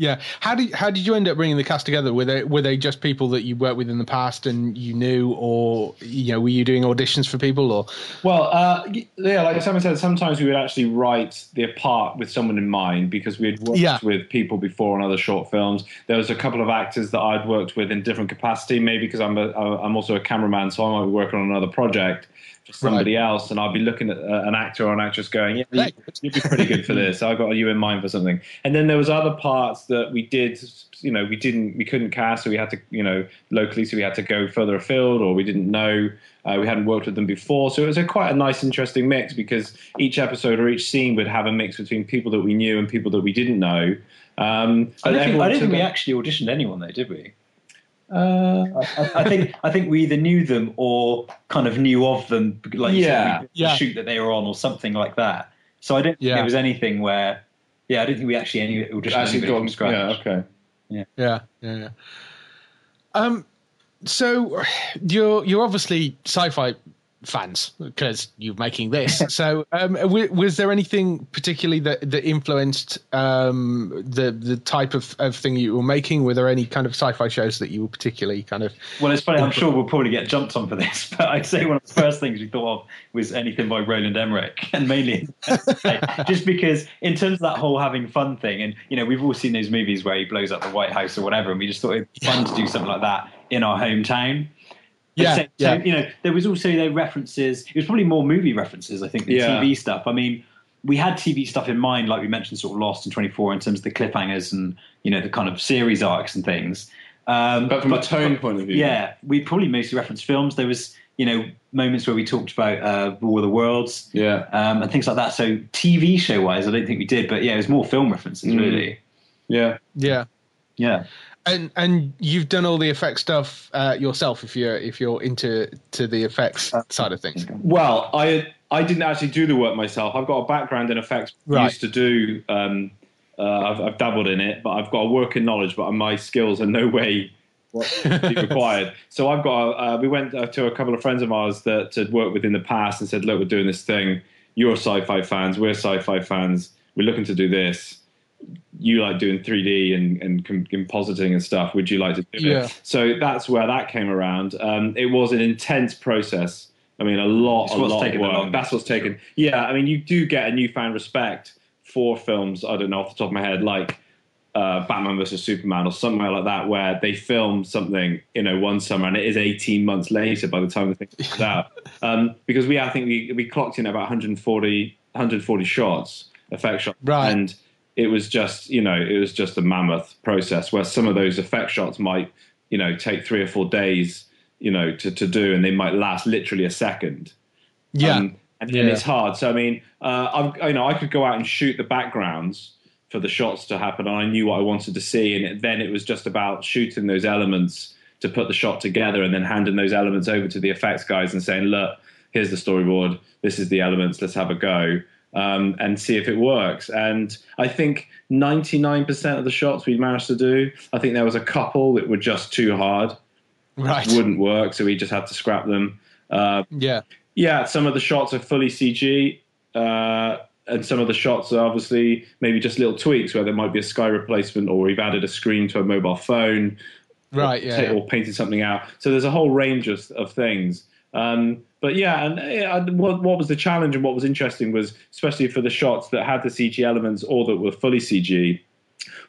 Speaker 1: Yeah. How did how did you end up bringing the cast together? Were they were they just people that you worked with in the past and you knew, or you know, were you doing auditions for people? Or
Speaker 5: Well, uh, yeah, like Simon said, sometimes we would actually write the part with someone in mind because we had worked
Speaker 1: Yeah.
Speaker 5: with people before on other short films. There was a couple of actors that I'd worked with in different capacity, maybe because I'm a, I'm also a cameraman, so I might be working on another project for somebody else, and I'll be looking at uh, an actor or an actress going, "Yeah, you, you'd be pretty good for this. I've got you in mind for something." And then there was other parts that we did, you know, we didn't, we couldn't cast, so we had to, you know, locally, so we had to go further afield, or we didn't know. Uh, we hadn't worked with them before, so it was a quite a nice, interesting mix because each episode or each scene would have a mix between people that we knew and people that we didn't know. Um,
Speaker 4: I don't think, I don't think we actually auditioned anyone though, did we?
Speaker 5: Uh,
Speaker 4: I, I think I think we either knew them or kind of knew of them, like
Speaker 5: Yeah.
Speaker 4: said, the
Speaker 1: Yeah.
Speaker 4: shoot that they were on or something like that. So I don't think
Speaker 1: Yeah.
Speaker 4: there was anything where, yeah, I don't think we actually any auditioned
Speaker 5: actually
Speaker 4: anybody
Speaker 5: got
Speaker 4: from scratch.
Speaker 5: Yeah, okay.
Speaker 1: yeah, yeah, yeah. Um, so you're you're obviously sci-fi fans because you're making this. so, um, w- was there anything particularly that that influenced um the the type of, of thing you were making? Were there any kind of sci-fi shows that you were particularly kind of?
Speaker 4: Well, it's funny. I'm sure we'll probably get jumped on for this, but I'd say one of the first things we thought of was anything by Roland Emmerich, and mainly just because, in terms of that whole having fun thing, and you know, we've all seen those movies where he blows up the White House or whatever, and we just thought it'd be fun to do something like that in our hometown.
Speaker 1: Yeah,
Speaker 4: so, so,
Speaker 1: yeah.
Speaker 4: you know, there was also the references. It was probably more movie references, I think, than
Speaker 5: Yeah.
Speaker 4: TV stuff. I mean, we had TV stuff in mind, like we mentioned, sort of Lost and 24, in terms of the cliffhangers and you know the kind of series arcs and things. Um,
Speaker 5: But from a tone point of view,
Speaker 4: yeah, we probably mostly referenced films. There was, you know, moments where we talked about uh, War of the Worlds
Speaker 5: yeah.
Speaker 4: um, and things like that. So TV show wise, I don't think we did, but yeah, it was more film references,
Speaker 5: Mm.
Speaker 4: really.
Speaker 5: Yeah.
Speaker 1: Yeah.
Speaker 4: Yeah.
Speaker 1: And and you've done all the effect stuff uh, yourself if you're if you're into to the effects side of things.
Speaker 5: Well, I I didn't actually do the work myself. I've got a background in effects. I
Speaker 1: Right.
Speaker 5: used to do. Um, uh, I've, I've dabbled in it, but I've got a working knowledge. But my skills are no way what required. So I've got. Uh, we went uh, to a couple of friends of ours that had worked with in the past and said, "Look, we're doing this thing. You're sci-fi fans. We're sci-fi fans. We're looking to do this. You like doing 3D and, and compositing and stuff. Would you like to do
Speaker 1: Yeah.
Speaker 5: it?" So that's where that came around. Um, it was an intense process. I mean, a lot,
Speaker 4: It's
Speaker 5: a
Speaker 4: what's
Speaker 5: lot of
Speaker 4: taken the
Speaker 5: work.
Speaker 4: longest,
Speaker 5: That's what's
Speaker 4: for sure.
Speaker 5: taken. Yeah, I mean, you do get a newfound respect for films. I don't know off the top of my head, like uh, Batman versus Superman or somewhere like that, where they film something, you know, one summer and it is 18 months later by the time the thing comes out. Um, because we, I think we, we clocked in about 140, 140 shots, effect shots.
Speaker 1: Right.
Speaker 5: And it was just, you know, it was just a mammoth process where some of those effect shots might, you know, take three or four days, you know, to, to do, and they might last literally a second.
Speaker 1: Yeah.
Speaker 5: Um, and,
Speaker 1: Yeah.
Speaker 5: and it's hard. So I mean, uh, I, you know, I could go out and shoot the backgrounds for the shots to happen, and I knew what I wanted to see, and it, then it was just about shooting those elements to put the shot together, and then handing those elements over to the effects guys and saying, "Look, here's the storyboard. This is the elements. Let's have a go." Um, and see if it works. And I think 99% of the shots we managed to do, I think there was a couple that were just too hard,
Speaker 1: right.
Speaker 5: wouldn't work, so we just had to scrap them. Uh,
Speaker 1: Yeah.
Speaker 5: yeah, some of the shots are fully CG, uh, and some of the shots are obviously maybe just little tweaks where there might be a sky replacement, or we've added a screen to a mobile phone,
Speaker 1: Right.
Speaker 5: or,
Speaker 1: Yeah.
Speaker 5: or painted something out. So there's a whole range of, of things. Um, but yeah, and uh, what, what was the challenge and what was interesting was, especially for the shots that had the CG elements or that were fully CG,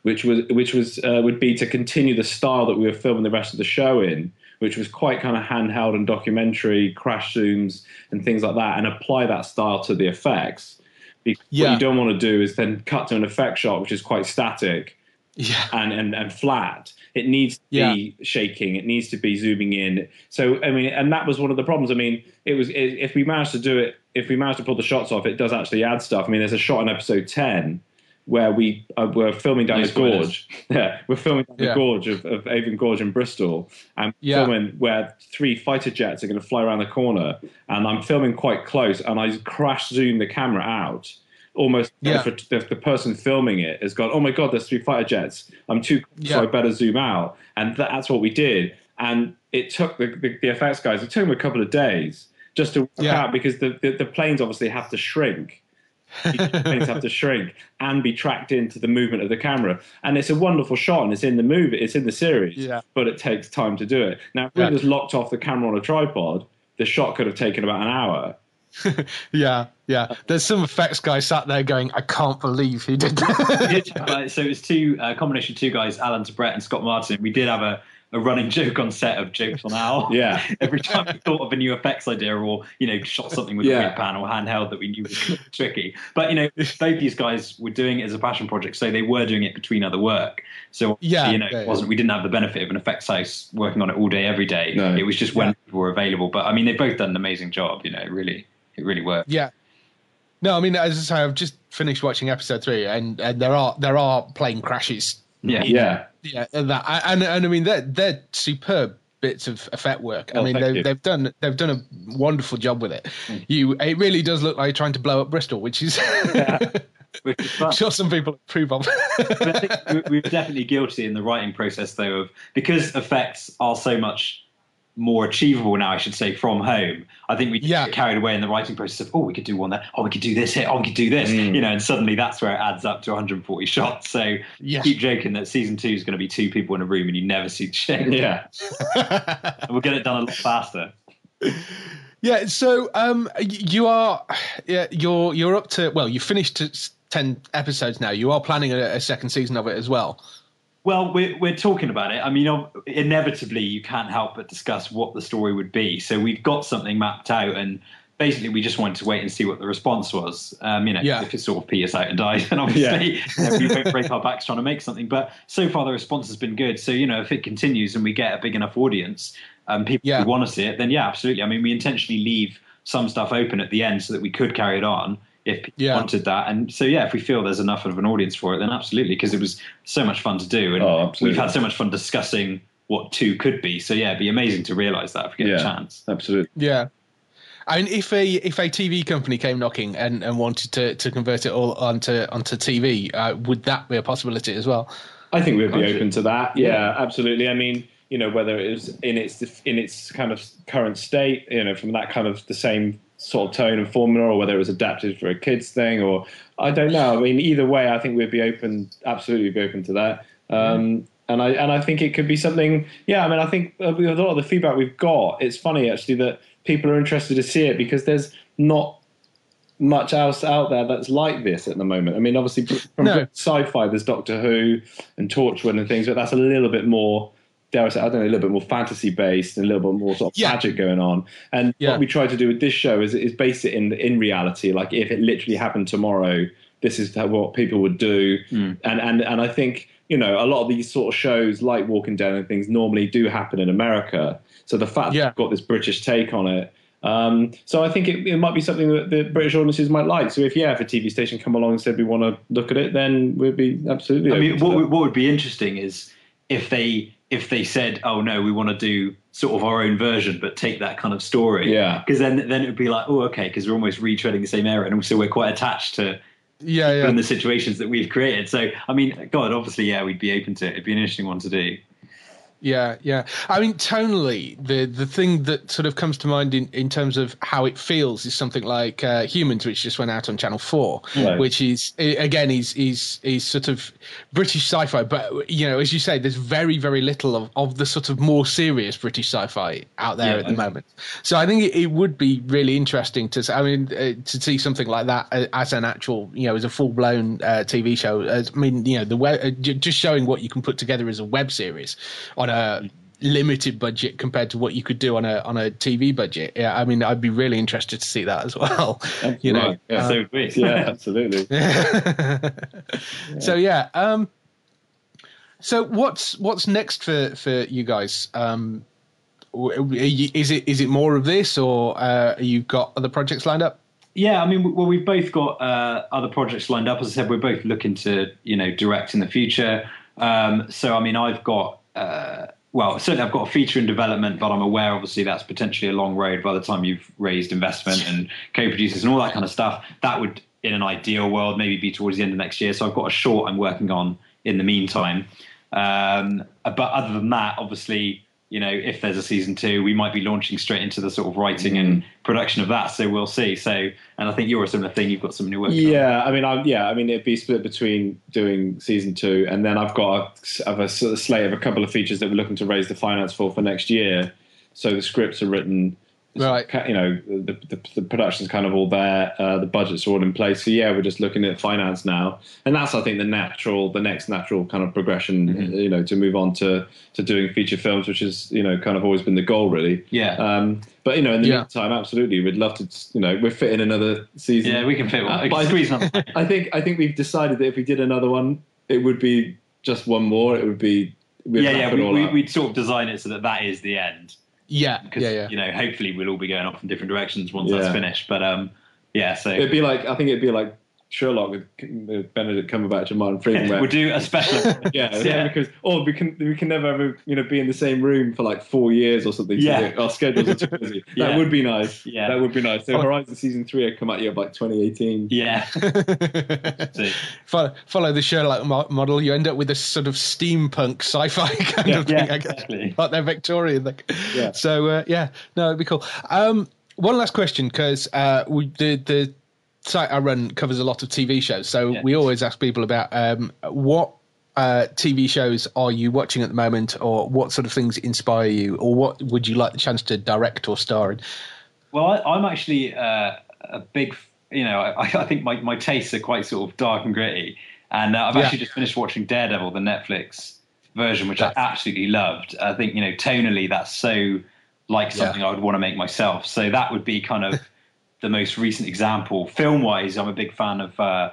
Speaker 5: which was which was uh, would be to continue the style that we were filming the rest of the show in, which was quite kind of handheld and documentary, crash zooms and things like that, and apply that style to the effects. Because
Speaker 1: Yeah.
Speaker 5: What you don't want to do is then cut to an effect shot which is quite static
Speaker 1: Yeah.
Speaker 5: and, and, and flat. It needs to
Speaker 1: Yeah.
Speaker 5: be shaking. It needs to be zooming in. So I mean, and that was one of the problems. I mean, it was i if we managed to do it, if we managed to pull the shots off, it does actually add stuff. I mean, there's a shot in episode ten where we uh, were filming down
Speaker 4: No
Speaker 5: the gorge. Yeah, we're filming down
Speaker 1: Yeah.
Speaker 5: the gorge of, of Avon Gorge in Bristol, and
Speaker 1: Yeah.
Speaker 5: filming where three fighter jets are going to fly around the corner, and I'm filming quite close, and I crash zoom the camera out. Almost,
Speaker 1: Yeah.
Speaker 5: if the, the person filming it has gone, oh my god, there's three fighter jets. I'm too,
Speaker 1: Yeah.
Speaker 5: so I better zoom out, and that, that's what we did. And it took the, the, the effects guys. It took them a couple of days just to work
Speaker 1: Yeah.
Speaker 5: out because the, the the planes obviously have to shrink planes have to shrink and be tracked into the movement of the camera. And it's a wonderful shot, and it's in the movie, it's in the series,
Speaker 1: Yeah.
Speaker 5: but it takes time to do it. Now, if we
Speaker 1: Yeah.
Speaker 5: just locked off the camera on a tripod, the shot could have taken about an hour.
Speaker 1: Yeah, yeah. There's some effects guy sat there going, "I can't believe he did that."
Speaker 4: Uh, so it was two uh, combination of two guys, Alan Brett and Scott Martin. We did have a, a running joke on set of jokes on Al.
Speaker 5: Yeah.
Speaker 4: Every time we thought of a new effects idea or you know shot something with
Speaker 5: Yeah.
Speaker 4: a weird pan or handheld that we knew was tricky, but you know both these guys were doing it as a passion project, so they were doing it between other work. So
Speaker 1: Yeah,
Speaker 4: you know,
Speaker 1: yeah,
Speaker 4: it wasn't we didn't have the benefit of an effects house working on it all day every day.
Speaker 5: No.
Speaker 4: It was just when people were available. But I mean, they've both done an amazing job. You know, it really it really worked.
Speaker 1: yeah. No, I mean, as I say, I've just finished watching episode three, and, and there are there are plane crashes.
Speaker 4: Yeah.
Speaker 5: Yeah.
Speaker 1: Yeah, and that and and I mean they're they're superb bits of effect work. I
Speaker 5: Oh,
Speaker 1: mean they've they've done they've done a wonderful job with it. Mm. You it really does look like you're trying to blow up Bristol, which is
Speaker 4: Which is
Speaker 1: sure some people approve of.
Speaker 4: but I think we're definitely guilty in the writing process, though, of because effects are so much more achievable now, I should say, from home. I think we
Speaker 1: Yeah.
Speaker 4: get carried away in the writing process of, oh, we could do one there, oh, we could do this here, oh, we could do this, you know, and suddenly that's where it adds up to 140 shots. So
Speaker 1: Yes.
Speaker 4: keep joking that season two is going to be two people in a room and you never see the shape.
Speaker 5: Yeah.
Speaker 4: And we'll get it done a lot faster.
Speaker 1: Yeah, so um, you are yeah, you're you're up to well, you finished to ten episodes now. You are planning a, a second season of it as well.
Speaker 4: Well, we're, we're talking about it. I mean, inevitably, you can't help but discuss what the story would be. So we've got something mapped out, and basically, we just wanted to wait and see what the response was. Um, you know,
Speaker 1: Yeah.
Speaker 4: if it sort of peters out and dies, then obviously you know, we won't break our backs trying to make something. But so far, the response has been good. So you know, if it continues and we get a big enough audience, um, people
Speaker 1: Yeah.
Speaker 4: who want to see it, then yeah, absolutely. I mean, we intentionally leave some stuff open at the end so that we could carry it on if people
Speaker 1: Yeah.
Speaker 4: wanted that. And so, yeah, if we feel there's enough of an audience for it, then absolutely, because it was so much fun to do. And
Speaker 5: Oh,
Speaker 4: we've had so much fun discussing what two could be. So, yeah, it'd be amazing to realize that if we get a chance.
Speaker 5: Absolutely.
Speaker 1: Yeah. I mean, if a if a TV company came knocking and, and wanted to, to convert it all onto onto TV, uh, would that be a possibility as well?
Speaker 5: I think we'd be open to that. Yeah, absolutely. I mean, you know, whether it was in its in its kind of current state, you know, from that kind of the same sort of tone and formula, or whether it was adapted for a kids thing, or I don't know. I mean, either way, I think we'd be open, absolutely be open to that. Um, and I and I think it could be something. Yeah, I mean, I think uh, with a lot of the feedback we've got, it's funny actually that people are interested to see it because there's not much else out there that's like this at the moment. I mean, obviously from
Speaker 1: No.
Speaker 5: sci-fi, there's Doctor Who and Torchwood and things, but that's a little bit more. Dare I say, I don't know, a little bit more fantasy based and a little bit more sort of
Speaker 1: Yeah.
Speaker 5: magic going on. And
Speaker 1: Yeah.
Speaker 5: what we try to do with this show is, is base it in in reality. Like if it literally happened tomorrow, this is what people would do. And and and I think you know a lot of these sort of shows like Walking Dead and things normally do happen in America. So the fact
Speaker 1: Yeah.
Speaker 5: that we've got this British take on it. Um, so I think it, it might be something that the British audiences might like. So if yeah, if a TV station come along and said we want to look at it, then we'd be absolutely.
Speaker 4: I mean, what, what would be interesting is if they if they said, "Oh no, we want to do sort of our own version, but take that kind of story."
Speaker 5: Yeah.
Speaker 4: Because then then it would be like, "Oh, okay," because we're almost retreading the same area, and also we're quite attached to
Speaker 1: Yeah, yeah.
Speaker 4: in the situations that we've created. So, I mean, God, obviously, yeah, we'd be open to it. It'd be an interesting one to do.
Speaker 1: Yeah, yeah. I mean, tonally, the the thing that sort of comes to mind in, in terms of how it feels is something like uh, Humans, which just went out on Channel Four,
Speaker 5: Right.
Speaker 1: which is again is is is sort of British sci-fi, but you know, as you say, there's very very little of, of the sort of more serious British sci-fi out there
Speaker 4: Yeah.
Speaker 1: at the moment. So I think it, it would be really interesting to. I mean, uh, to see something like that uh, as an actual, you know, as a full blown uh, TV show. As, I mean, you know, the web, uh, just showing what you can put together as a web series on a limited budget compared to what you could do on a on a TV budget. Yeah, I mean, I'd be really interested to see that as well. You know,
Speaker 5: Right, yeah.
Speaker 4: so would we.
Speaker 5: yeah, absolutely.
Speaker 1: so yeah. Um, so what's what's next for for you guys? Um, you- is it is it more of this, or uh, you got other projects lined up?
Speaker 4: Yeah, I mean, well, we've both got uh, other projects lined up. As I said, we're both looking to, you know, direct in the future. Um, so, I mean, I've got, uh, well, certainly I've got a feature in development, but I'm aware, obviously, that's potentially a long road by the time you've raised investment and co-producers and all that kind of stuff. That would, in an ideal world, maybe be towards the end of next year. So, I've got a short I'm working on in the meantime. Um, but other than that, obviously, you know, if there's a season two, we might be launching straight into the sort of writing and mm-hmm. production of that. So we'll see. So, and I think you're a similar thing. You've got something you're working on.
Speaker 5: Yeah, I mean, I, yeah, I mean, it'd be split between doing season two, and then I've got a, I've a sort of slate of a couple of features that we're looking to raise the finance for for next year. So the scripts are written,
Speaker 1: Right.
Speaker 5: You know, the, the, the production's kind of all there, uh, the budgets are all in place. So yeah, we're just looking at finance now, and that's I think the natural, the next natural kind of progression.
Speaker 4: Mm-hmm.
Speaker 5: You know, to move on to to doing feature films, which is you know kind of always been the goal, really.
Speaker 4: Yeah.
Speaker 5: Um, but you know, in the
Speaker 1: Yeah.
Speaker 5: meantime, absolutely, we'd love to. You know, we're fitting another season.
Speaker 4: Yeah, we can fit one.
Speaker 5: Uh,
Speaker 4: we
Speaker 5: but I-
Speaker 4: squeeze.
Speaker 5: I think I think we've decided that if we did another one, it would be just one more. It would be we'd
Speaker 4: yeah, yeah. We,
Speaker 5: all
Speaker 4: we, we'd sort of design it so that that is the end.
Speaker 1: Yeah,
Speaker 4: Because
Speaker 1: yeah, yeah.
Speaker 4: you know, hopefully we'll all be going off in different directions once
Speaker 5: Yeah.
Speaker 4: that's finished. But um, yeah. So
Speaker 5: It'd be like I think it'd be like Sherlock with with Benedict Cumberbatch and Martin Freeman. where-
Speaker 4: we'll do a special.
Speaker 5: yeah,
Speaker 4: Yeah.
Speaker 5: because or we can we can never ever you know be in the same room for like four years or something.
Speaker 4: Yeah.
Speaker 5: our schedules are too busy.
Speaker 4: Yeah.
Speaker 5: That would be nice.
Speaker 4: Yeah.
Speaker 5: that would be nice. So
Speaker 1: Oh.
Speaker 5: Horizon season three would come out year of like 2018.
Speaker 4: yeah.
Speaker 1: Follow, follow the Sherlock model, you end up with a sort of steampunk sci-fi kind
Speaker 5: Yeah,
Speaker 1: of thing,
Speaker 4: yeah,
Speaker 1: I guess.
Speaker 4: exactly.
Speaker 1: Like their Victorian thing.
Speaker 5: Yeah.
Speaker 1: So uh, yeah, no, it'd be cool. Um, one last question, because uh, we the the site I run covers a lot of TV shows, so
Speaker 4: Yeah.
Speaker 1: we always ask people about um, what. Uh, TV shows are you watching at the moment, or what sort of things inspire you, or what would you like the chance to direct or star in?
Speaker 4: Well, I, I'm actually uh, a big, you know, I, I think my, my tastes are quite sort of dark and gritty. And uh, I've
Speaker 1: Yeah.
Speaker 4: actually just finished watching Daredevil, the Netflix version, which I absolutely loved. I think, you know, tonally that's so like
Speaker 1: Yeah.
Speaker 4: something I would want to make myself. So that would be kind of the most recent example. Film wise, I'm a big fan of uh,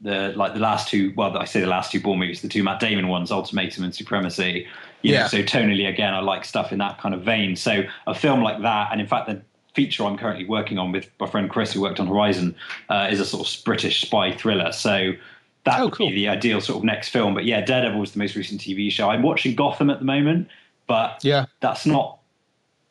Speaker 4: the like the last two. Well, I say the last two Bourne movies, the two Matt Damon ones, Ultimatum and Supremacy. You
Speaker 1: Yeah.
Speaker 4: know, so tonally, again, I like stuff in that kind of vein. So a film like that, and in fact, the feature I'm currently working on with my friend Chris, who worked on Horizon, uh, is a sort of British spy thriller. So that
Speaker 1: Oh,
Speaker 4: would
Speaker 1: cool.
Speaker 4: be the ideal sort of next film. But yeah, Daredevil was the most recent TV show. I'm watching Gotham at the moment, but
Speaker 1: Yeah,
Speaker 4: that's not.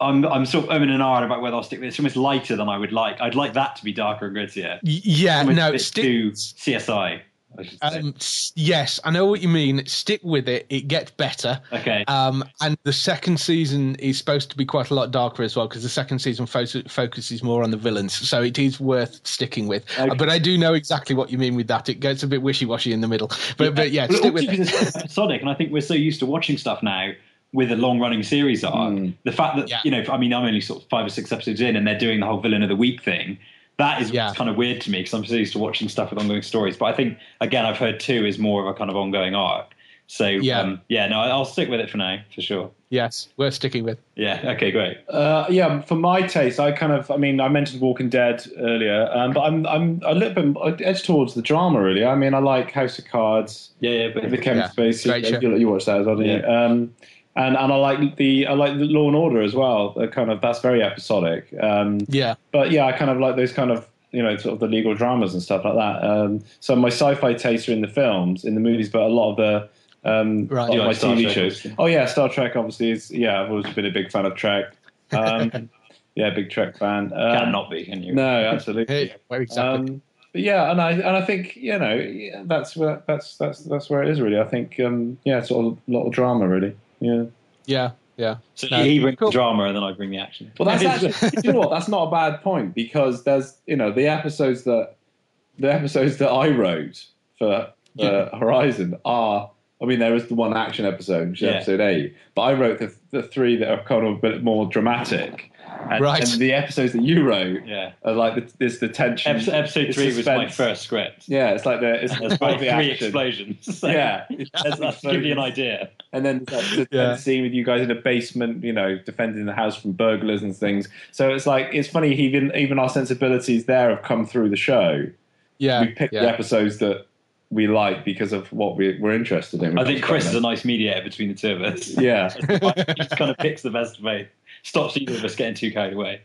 Speaker 4: I'm I'm sort of umming and ahhing about whether I'll stick with it. It's almost lighter than I would like. I'd like that to be darker and grittier.
Speaker 1: Yeah,
Speaker 4: Almost
Speaker 1: no, stick,
Speaker 4: too CSI. I say.
Speaker 1: Um, yes, I know what you mean. Stick with it; it gets better.
Speaker 4: okay.
Speaker 1: Um, and the second season is supposed to be quite a lot darker as well because the second season fo- focuses more on the villains, so it is worth sticking with.
Speaker 4: Okay.
Speaker 1: Uh, but I do know exactly what you mean with that. It gets a bit wishy washy in the middle, but but yeah,
Speaker 4: Well,
Speaker 1: stick with it.
Speaker 4: episodic, and I think we're so used to watching stuff now with a long running series arc. The fact that
Speaker 1: Yeah.
Speaker 4: you know, I mean, I'm only sort of five or six episodes in, and they're doing the whole villain of the week thing. That is
Speaker 1: Yeah.
Speaker 4: kind of weird to me because I'm so used to watching stuff with ongoing stories. But I think again, I've heard two is more of a kind of ongoing arc. So
Speaker 1: Yeah.
Speaker 4: um, yeah, no, I'll stick with it for now for sure.
Speaker 1: Yes, worth sticking with.
Speaker 4: Yeah, okay, great.
Speaker 5: Uh, yeah, for my taste, I kind of, I mean, I mentioned Walking Dead earlier, um, but I'm, I'm a little bit edged towards the drama, really. I mean, I like House of Cards,
Speaker 4: Yeah, yeah, but
Speaker 5: the Kevin
Speaker 1: Yeah,
Speaker 5: Spacey.
Speaker 1: great show.
Speaker 5: You, you watched that as well, didn't you? Um, and and I like the I like the Law and Order as well. The kind of that's very episodic. Um,
Speaker 1: Yeah,
Speaker 5: but yeah, I kind of like those kind of you know sort of the legal dramas and stuff like that. Um, so my sci-fi tastes are in the films, in the movies, but a lot of the um,
Speaker 1: Right.
Speaker 5: a lot
Speaker 4: You
Speaker 5: of my
Speaker 4: like Star
Speaker 5: TV
Speaker 4: Trek,
Speaker 5: shows. Oh yeah, Star Trek obviously is yeah. I've always been a big fan of Trek. Um, yeah, big Trek fan. Um,
Speaker 4: can not be, can you?
Speaker 5: No, absolutely.
Speaker 1: Hey, well, exactly.
Speaker 5: Um, but yeah, and I and I think you know yeah, that's where that's that's that's where it is really. I think um, yeah, sort of a lot of drama really. Yeah.
Speaker 1: yeah, yeah.
Speaker 4: So
Speaker 1: No,
Speaker 4: he brings
Speaker 1: cool.
Speaker 4: drama, and then I bring the action.
Speaker 5: Well, that's actually you know what? That's not a bad point because there's you know the episodes that the episodes that I wrote for uh,
Speaker 4: Yeah.
Speaker 5: Horizon are. I mean, there is the one action episode, which is
Speaker 4: Yeah.
Speaker 5: episode eight, but I wrote the, the three that are kind of a bit more dramatic. And,
Speaker 1: Right.
Speaker 5: and the episodes that you wrote
Speaker 4: Yeah.
Speaker 5: are like the, there's the tension.
Speaker 4: Episode, episode
Speaker 5: it's
Speaker 4: three was my first script.
Speaker 5: Yeah, it's like the it's,
Speaker 4: There's like
Speaker 5: like the
Speaker 4: three
Speaker 5: action.
Speaker 4: explosions. So
Speaker 5: Yeah,
Speaker 4: that's, that's to give you an idea.
Speaker 5: And then there's like the
Speaker 1: Yeah.
Speaker 5: scene with you guys in a basement, you know, defending the house from burglars and things. So it's like it's funny. Even even our sensibilities there have come through the show.
Speaker 1: Yeah,
Speaker 5: we picked
Speaker 1: yeah.
Speaker 5: the episodes that we like because of what we, we're interested in.
Speaker 4: I think Chris is a nice mediator between the two of us.
Speaker 5: Yeah,
Speaker 4: he just kind of picks the best of both. Stops either of us getting too carried away.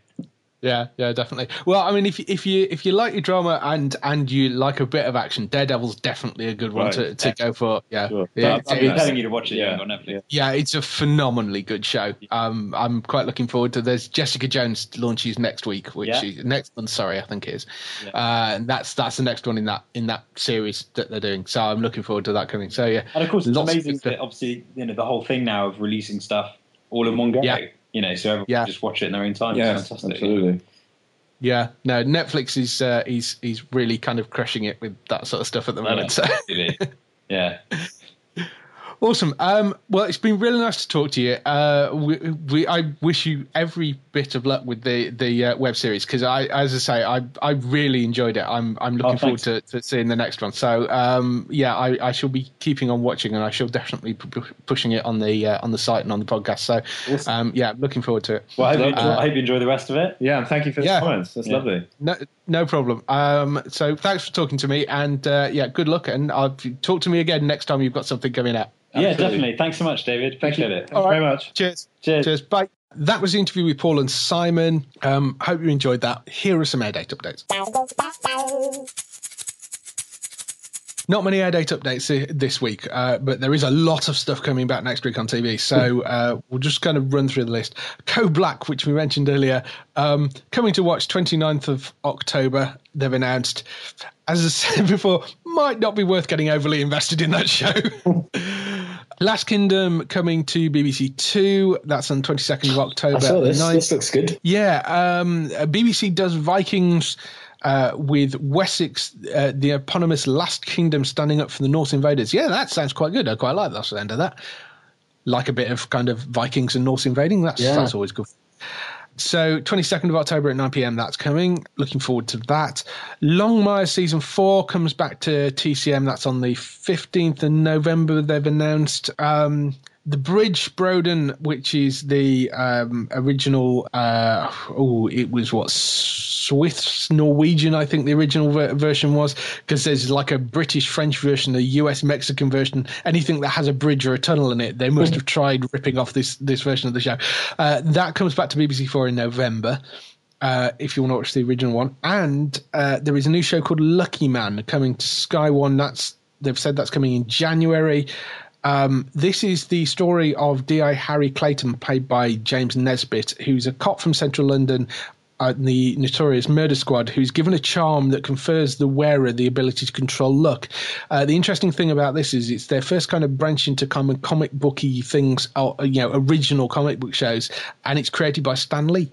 Speaker 1: Yeah, yeah, definitely. Well, I mean, if if you if you like your drama and and you like a bit of action, Daredevil's definitely a good one
Speaker 5: Right.
Speaker 1: to, to go for. Yeah,
Speaker 5: Sure.
Speaker 1: yeah,
Speaker 4: I've been
Speaker 1: it's-
Speaker 4: telling you to watch it.
Speaker 5: Yeah.
Speaker 4: Yeah. on Netflix.
Speaker 1: yeah, it's a phenomenally good show. Um, I'm quite looking forward to. There's Jessica Jones launches next week, which
Speaker 4: Yeah.
Speaker 1: is, next month. Sorry, I think it is.
Speaker 4: Yeah.
Speaker 1: Uh, and that's that's the next one in that in that series that they're doing. So I'm looking forward to that coming. So yeah,
Speaker 4: And of course, it's
Speaker 1: Lots of
Speaker 4: amazing that obviously you know the whole thing now of releasing stuff all in one go.
Speaker 1: Yeah.
Speaker 4: You know, so everyone
Speaker 1: Yeah.
Speaker 4: can just watch it in their own time.
Speaker 5: Yeah,
Speaker 4: it's fantastic.
Speaker 5: absolutely.
Speaker 1: Yeah, no, Netflix is uh, he's he's really kind of crushing it with that sort of stuff at the moment. So
Speaker 4: yeah.
Speaker 1: awesome. Um, well, it's been really nice to talk to you. Uh, we, we I wish you every bit of luck with the the uh, web series because I, as I say, I I really enjoyed it. I'm I'm looking
Speaker 4: Oh,
Speaker 1: forward to, to seeing the next one. So um, yeah, I, I shall be keeping on watching and I shall definitely be pu- pushing it on the uh, on the site and on the podcast. So um, yeah, looking forward to it.
Speaker 4: Well, I hope, you enjoy,
Speaker 1: Uh,
Speaker 4: I hope you enjoy the rest of it.
Speaker 5: Yeah, and thank you for the
Speaker 1: Yeah.
Speaker 5: comments. That's
Speaker 4: Yeah.
Speaker 5: lovely.
Speaker 1: No, no problem. Um, so thanks for talking to me, and uh, yeah, good luck. And I'll talk to me again next time you've got something coming out.
Speaker 4: Yeah, definitely. Thanks so much, David.
Speaker 5: Thank you.
Speaker 4: Appreciate it.
Speaker 5: Thanks
Speaker 1: All right.
Speaker 5: very much.
Speaker 1: Cheers.
Speaker 4: Cheers.
Speaker 1: Cheers. Bye. That was the interview with Paul and Simon. Um, hope you enjoyed that. Here are some air date updates. Not many air date updates this week, uh, but there is a lot of stuff coming back next week on TV. So uh, we'll just kind of run through the list. Code Black, which we mentioned earlier, um, coming to watch 29th of October. They've announced, as I said before, might not be worth getting overly invested in that show. Last Kingdom coming to BBC Two. That's on 22nd of October.
Speaker 2: I saw this. This looks good.
Speaker 1: Yeah, um, uh, BBC does Vikings uh, with Wessex, uh, the eponymous Last Kingdom standing up for the Norse invaders. Yeah, that sounds quite good. I quite like that end of that. Like a bit of kind of Vikings and Norse invading. That's
Speaker 2: Yeah.
Speaker 1: that's always good. So 22nd of October at 9 p.m. That's coming. Looking forward to that. Longmire season four comes back to TCM. That's on the 15th of November. They've announced. Um, the Bridge Broden, which is the um, original, uh, oh, it was what Swiss Norwegian, I think the original ver- version was, because there's like a British French version, a US Mexican version. Anything that has a bridge or a tunnel in it, they must have tried ripping off this this version of the show. Uh, that comes back to BBC Four in November. Uh, if you want to watch the original one, and uh, there is a new show called Lucky Man coming to Sky One. That's they've said that's coming in January. Um, this is the story of D.I. Harry Clayton, played by James Nesbitt, who's a cop from central London, uh, the notorious Murder Squad, who's given a charm that confers the wearer the ability to control luck. Uh, the interesting thing about this is it's their first kind of branch into common comic booky things, uh, you know, original comic book shows, and it's created by Stan Lee.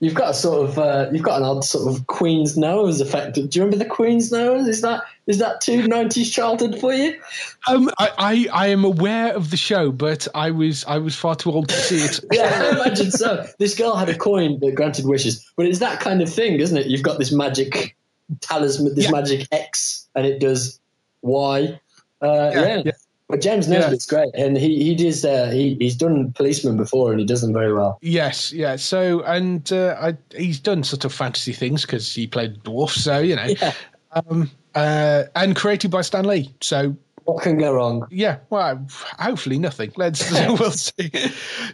Speaker 2: You've got a sort of uh, you've got an odd sort of Queen's nose effect. Do you remember the Queen's nose? Is that is that too nineties childhood for you?
Speaker 1: Um, I, I, I am aware of the show, but I was I was far too old to see it.
Speaker 2: Yeah, I imagine so. This girl had a coin that granted wishes, but it's that kind of thing, isn't it? You've got this magic talisman, this
Speaker 1: Yeah.
Speaker 2: magic X, and it does Y. Uh,
Speaker 1: Yeah,
Speaker 2: yeah,
Speaker 1: yeah.
Speaker 2: But James
Speaker 1: Yeah.
Speaker 2: Nesbitt's great, and he he does uh, he he's done policeman before, and he does them very well.
Speaker 1: Yes, yeah. So, and uh, I, he's done sort of fantasy things because he played dwarf. So you know,
Speaker 2: Yeah.
Speaker 1: um, uh, and created by Stan Lee. So
Speaker 2: What can go wrong?
Speaker 1: yeah, well, hopefully nothing. Let's we'll see.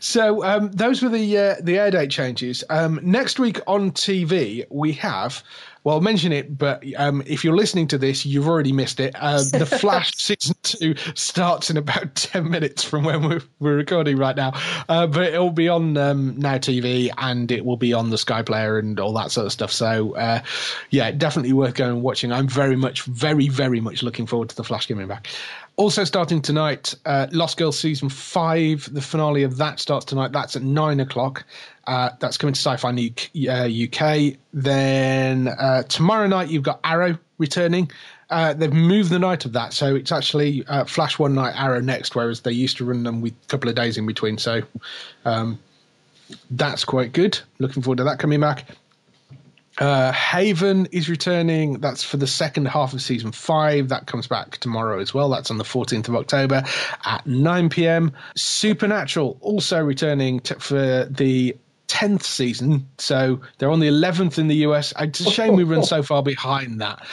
Speaker 1: So um, those were the uh, the air date changes. Um, next week on TV we have. Well, I'll mention it, but um, if you're listening to this, you've already missed it. Uh, the Flash season two starts in about ten minutes from when we're, we're recording right now, uh, but it'll be on um, Now TV and it will be on the Sky Player and all that sort of stuff. So, uh, yeah, definitely worth going and watching. I'm very much, very, very much looking forward to the Flash coming back. Also starting tonight, uh, Lost Girls season five. The finale of that starts tonight. That's at nine o'clock. Uh, that's coming to Sci-Fi U- uh, UK. Then uh, tomorrow night you've got Arrow returning. Uh, they've moved the night of that, so it's actually uh, Flash one night, Arrow next, whereas they used to run them with a couple of days in between. So um, that's quite good. Looking forward to that coming back. Uh, Haven is returning. That's for the second half of season five. That comes back tomorrow as well. That's on the 14th of October at 9 p.m. Supernatural also returning to, for the 10th season. So they're on the 11th in the US. It's a shame we run so far behind that.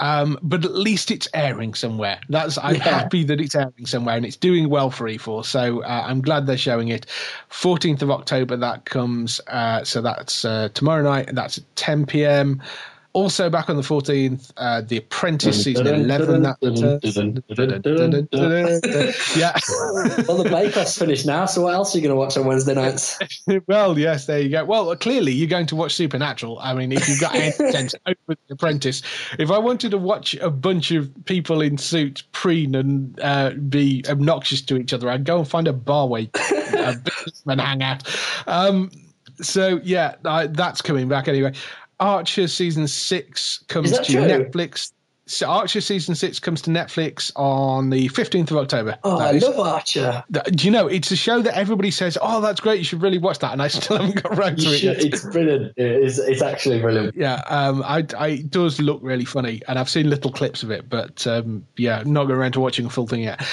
Speaker 1: Um, but at least it's airing somewhere. That's I'm
Speaker 2: Yeah.
Speaker 1: happy that it's airing somewhere and it's doing well for E4. So uh, I'm glad they're showing it. 14th of October that comes. Uh, so that's uh, tomorrow night. and That's at 10 p.m. Also back on the 14th, uh, The Apprentice season 11. That yeah.
Speaker 2: well, the Bake Off's finished now, so what else are you going to watch on Wednesday nights?
Speaker 1: well, yes, there you go. Well, clearly you're going to watch Supernatural. I mean, if you've got any sense over The Apprentice, if I wanted to watch a bunch of people in suits preen and uh, be obnoxious to each other, I'd go and find a bar where uh, businessmen hang out. Um, so yeah, uh, that's coming back anyway. Archer season six comes to
Speaker 2: true?
Speaker 1: Netflix. So Archer season six comes to Netflix on the fifteenth of October.
Speaker 2: Oh,
Speaker 1: That
Speaker 2: I
Speaker 1: is-
Speaker 2: love Archer.
Speaker 1: do you know it's a show that everybody says, "Oh, that's great! You should really watch that," and I still haven't got around to it.
Speaker 2: should, it's brilliant. It's, it's actually brilliant.
Speaker 1: Yeah, um, I, I, it does look really funny, and I've seen little clips of it, but um, yeah, not going around to watching a full thing yet.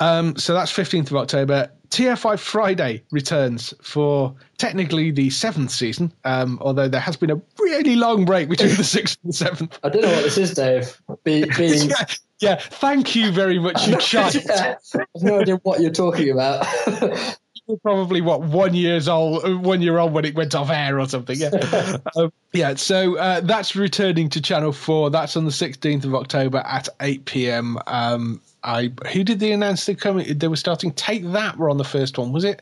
Speaker 1: Um, so that's 15th of October. TFI Friday returns for technically the seventh season, um, although there has been a really long break between the sixth and the seventh.
Speaker 2: I don't know what this is, Dave. Be, being,
Speaker 1: Yeah, yeah, thank you very much, you child.
Speaker 2: Yeah, I have no idea what you're talking about.
Speaker 1: probably what one years old, one year old when it went off air or something. Yeah, um, yeah. So uh, that's returning to Channel Four. That's on the sixteenth of October at eight pm. Um, I who did they announce they coming? They were starting. Take that were on the first one, was it?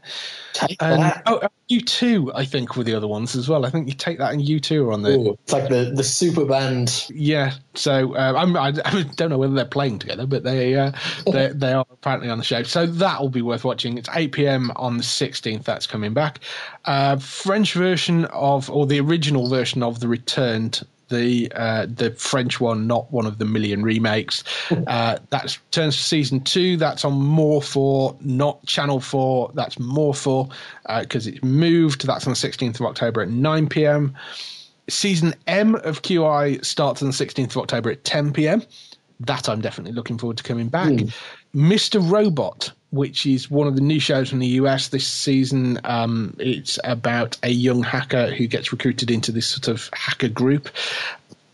Speaker 2: Take
Speaker 1: And
Speaker 2: that.
Speaker 1: oh, you two, I think, were the other ones as well. I think you take that and you two are on there.
Speaker 2: Ooh, it's like the, the super band.
Speaker 1: Yeah, so uh, I'm, I, I don't know whether they're playing together, but they uh, they they are apparently on the show. So that will be worth watching. It's 8 p.m. on the 16th. That's coming back. Uh, French version of, or the original version of the Returned. The uh, the French one, not one of the million remakes. Uh, that turns to season two. That's on More Four, not Channel Four. That's More Four because it's moved. That's on the 16th of October at 9 p.m season M of QI starts on the 16th of October at 10 p.m. That I'm definitely looking forward to coming back. Mr. Robot, which is one of the new shows from the US this season. Um, it's about a young hacker who gets recruited into this sort of hacker group.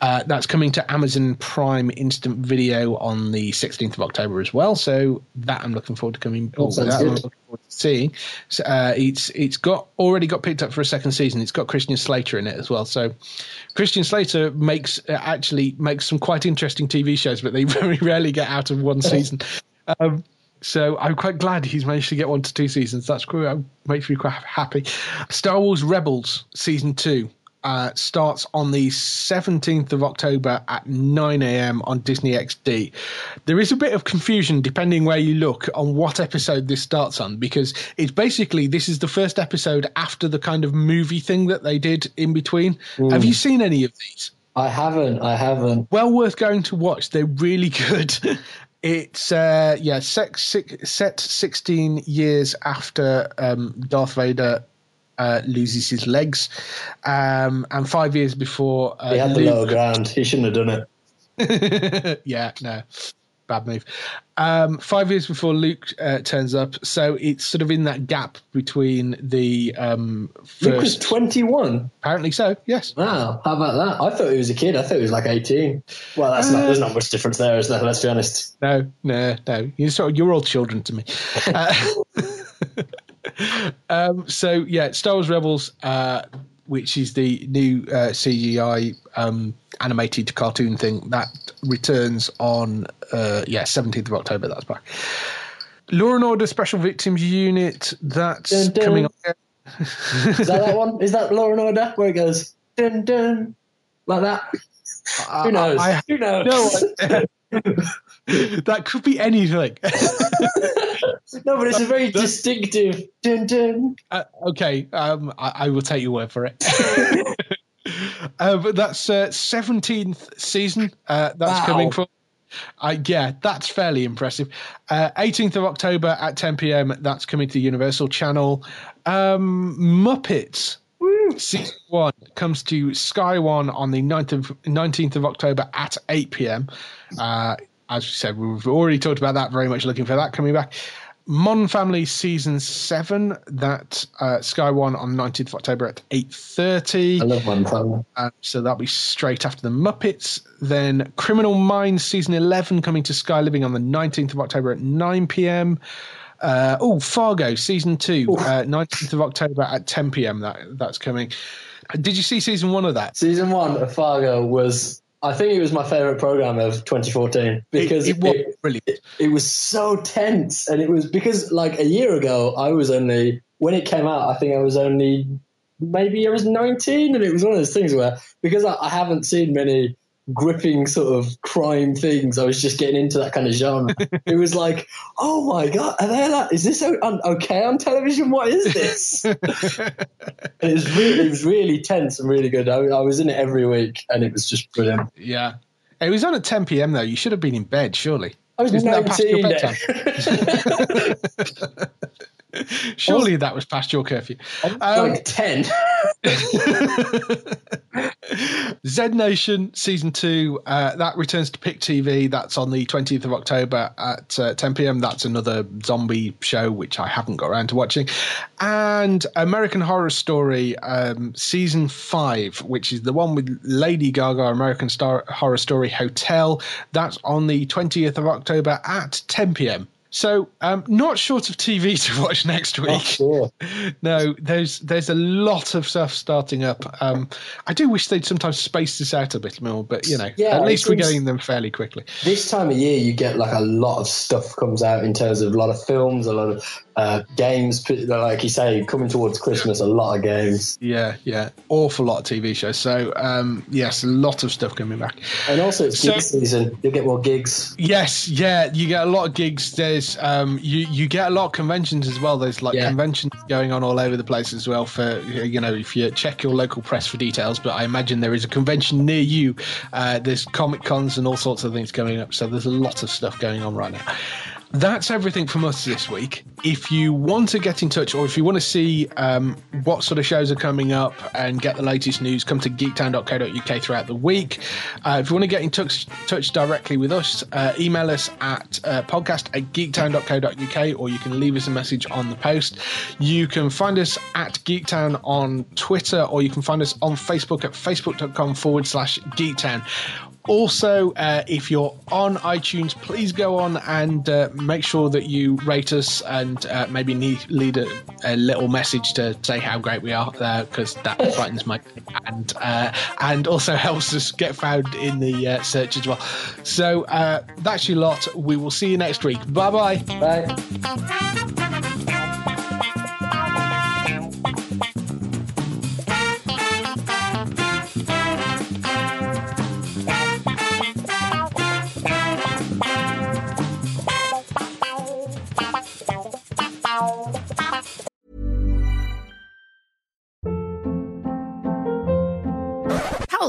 Speaker 1: Uh, that's coming to Amazon Prime Instant Video on the 16th of October as well. So that I'm looking forward to coming.
Speaker 2: Oh,
Speaker 1: that I'm looking forward to seeing. So, uh, it's it's got already got picked up for a second season. It's got Christian Slater in it as well. So Christian Slater makes uh, actually makes some quite interesting TV shows, but they very rarely get out of one season. Um, so I'm quite glad he's managed to get one to two seasons. That's cool. That makes me quite happy. Star Wars Rebels season two uh, starts on the 17th of October at 9 a.m. on Disney XD. There is a bit of confusion depending where you look on what episode this starts on because it's basically this is the first episode after the kind of movie thing that they did in between. Have you seen any of these?
Speaker 2: I haven't. I haven't.
Speaker 1: well worth going to watch. They're really good. It's uh, yeah, sex, six, set sixteen years after um, Darth Vader uh, loses his legs, um, and five years before uh,
Speaker 2: He had the
Speaker 1: Luke-
Speaker 2: lower ground. He shouldn't have done it.
Speaker 1: yeah, no, bad move. Um, five years before Luke uh, turns up, so it's sort of in that gap between the um,
Speaker 2: Luke was 21.
Speaker 1: apparently so. Yes.
Speaker 2: Wow, how about that? I thought he was a kid. I thought he was like 18. Well, that's not. There's not much difference there, is there? Let's be honest.
Speaker 1: No, no, no. You're sort of, you're all children to me. Uh, um, so yeah, Star Wars Rebels, uh, which is the new uh, CGI um, animated cartoon thing that returns on uh, yeah 17th of October. That's back. Law and Order Special Victims Unit. That's
Speaker 2: Dun, dun.
Speaker 1: coming. on.
Speaker 2: Is that that one? Is that Law and Order where it goes dun dun like that? Who knows?
Speaker 1: I-
Speaker 2: Who knows?
Speaker 1: No, that could be anything.
Speaker 2: no, but it's a very distinctive dun dun.
Speaker 1: Uh, okay, um, I, I will take your word for it. uh, but that's uh, 17th season. Uh, that's
Speaker 2: Wow.
Speaker 1: coming from. Uh, yeah, that's fairly impressive. Uh, 18th of October at 10 p.m. That's coming to the Universal Channel. Um, Muppets. Season one comes to Sky One on the 9th of, 19th of October at 8 p.m. As we said, we've already talked about that. Very much looking for that coming back. Modern Family season seven that uh, Sky One on 19th of October at 8:30.
Speaker 2: I love one family.
Speaker 1: Uh, so that'll be straight after the Muppets. Then Criminal Minds season 11 coming to Sky Living on the 19th of October at 9 p.m. Uh, oh, Fargo season two, uh, 19th of October at 10 p.m. That that's coming. Did you see season one of that?
Speaker 2: Season one of Fargo was, I think it was my favorite program of 2014 because
Speaker 1: it, it was
Speaker 2: it,
Speaker 1: brilliant.
Speaker 2: it, it was so tense. And it was because, like, a year ago, I was only, when it came out, I think I was only, maybe I was 19. And it was one of those things where, because I, I haven't seen many gripping sort of crime things. I was just getting into that kind of genre. it was like, oh my god, are they like, is this okay on television? What is this? it was really, it was really tense and really good. I, I, was in it every week, and it was just brilliant.
Speaker 1: Yeah, it was on at 10 p.m. though. You should have been in bed, surely.
Speaker 2: I was
Speaker 1: Isn't
Speaker 2: 19.
Speaker 1: Surely that was past your curfew.
Speaker 2: Um, like 10.
Speaker 1: Z Nation season two uh, that returns to Pick TV. That's on the 20th of October at uh, 10 p.m. That's another zombie show which I haven't got around to watching. And American Horror Story um, season five, which is the one with Lady Gaga, American Star Horror Story Hotel. That's on the 20th of October at 10 p.m. So, um, not short of TV to watch next week. Oh,
Speaker 2: sure.
Speaker 1: No, there's there's a lot of stuff starting up. Um, I do wish they'd sometimes space this out a bit more, but you know, yeah, at least we're getting them fairly quickly.
Speaker 2: This time of year, you get like a lot of stuff comes out in terms of a lot of films, a lot of uh, games. Like you say, coming towards Christmas, a lot of games.
Speaker 1: Yeah, yeah, awful lot of TV shows. So um, yes, a lot of stuff coming back.
Speaker 2: And also, it's so, gig season. You get more gigs.
Speaker 1: Yes, yeah, you get a lot of gigs. There's um, you you get a lot of conventions as well. There's like yeah. conventions going on all over the place as well. For you know, if you check your local press for details, but I imagine there is a convention near you. Uh, there's comic cons and all sorts of things coming up. So there's a lot of stuff going on right now that's everything from us this week. If you want to get in touch or if you want to see um, what sort of shows are coming up and get the latest news, come to geektown.co.uk throughout the week. Uh, if you want to get in touch, touch directly with us, uh, email us at uh, podcast at geektown.co.uk or you can leave us a message on the post. You can find us at Geektown on Twitter or you can find us on Facebook at facebook.com forward slash geektown. Also, uh, if you're on iTunes, please go on and uh, make sure that you rate us and uh, maybe need, lead a, a, little message to say how great we are, because uh, that frightens my and uh, and also helps us get found in the uh, search as well. So that's your lot. We will see you next week. Bye-bye.
Speaker 2: Bye.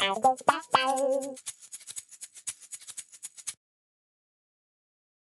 Speaker 3: i'll don't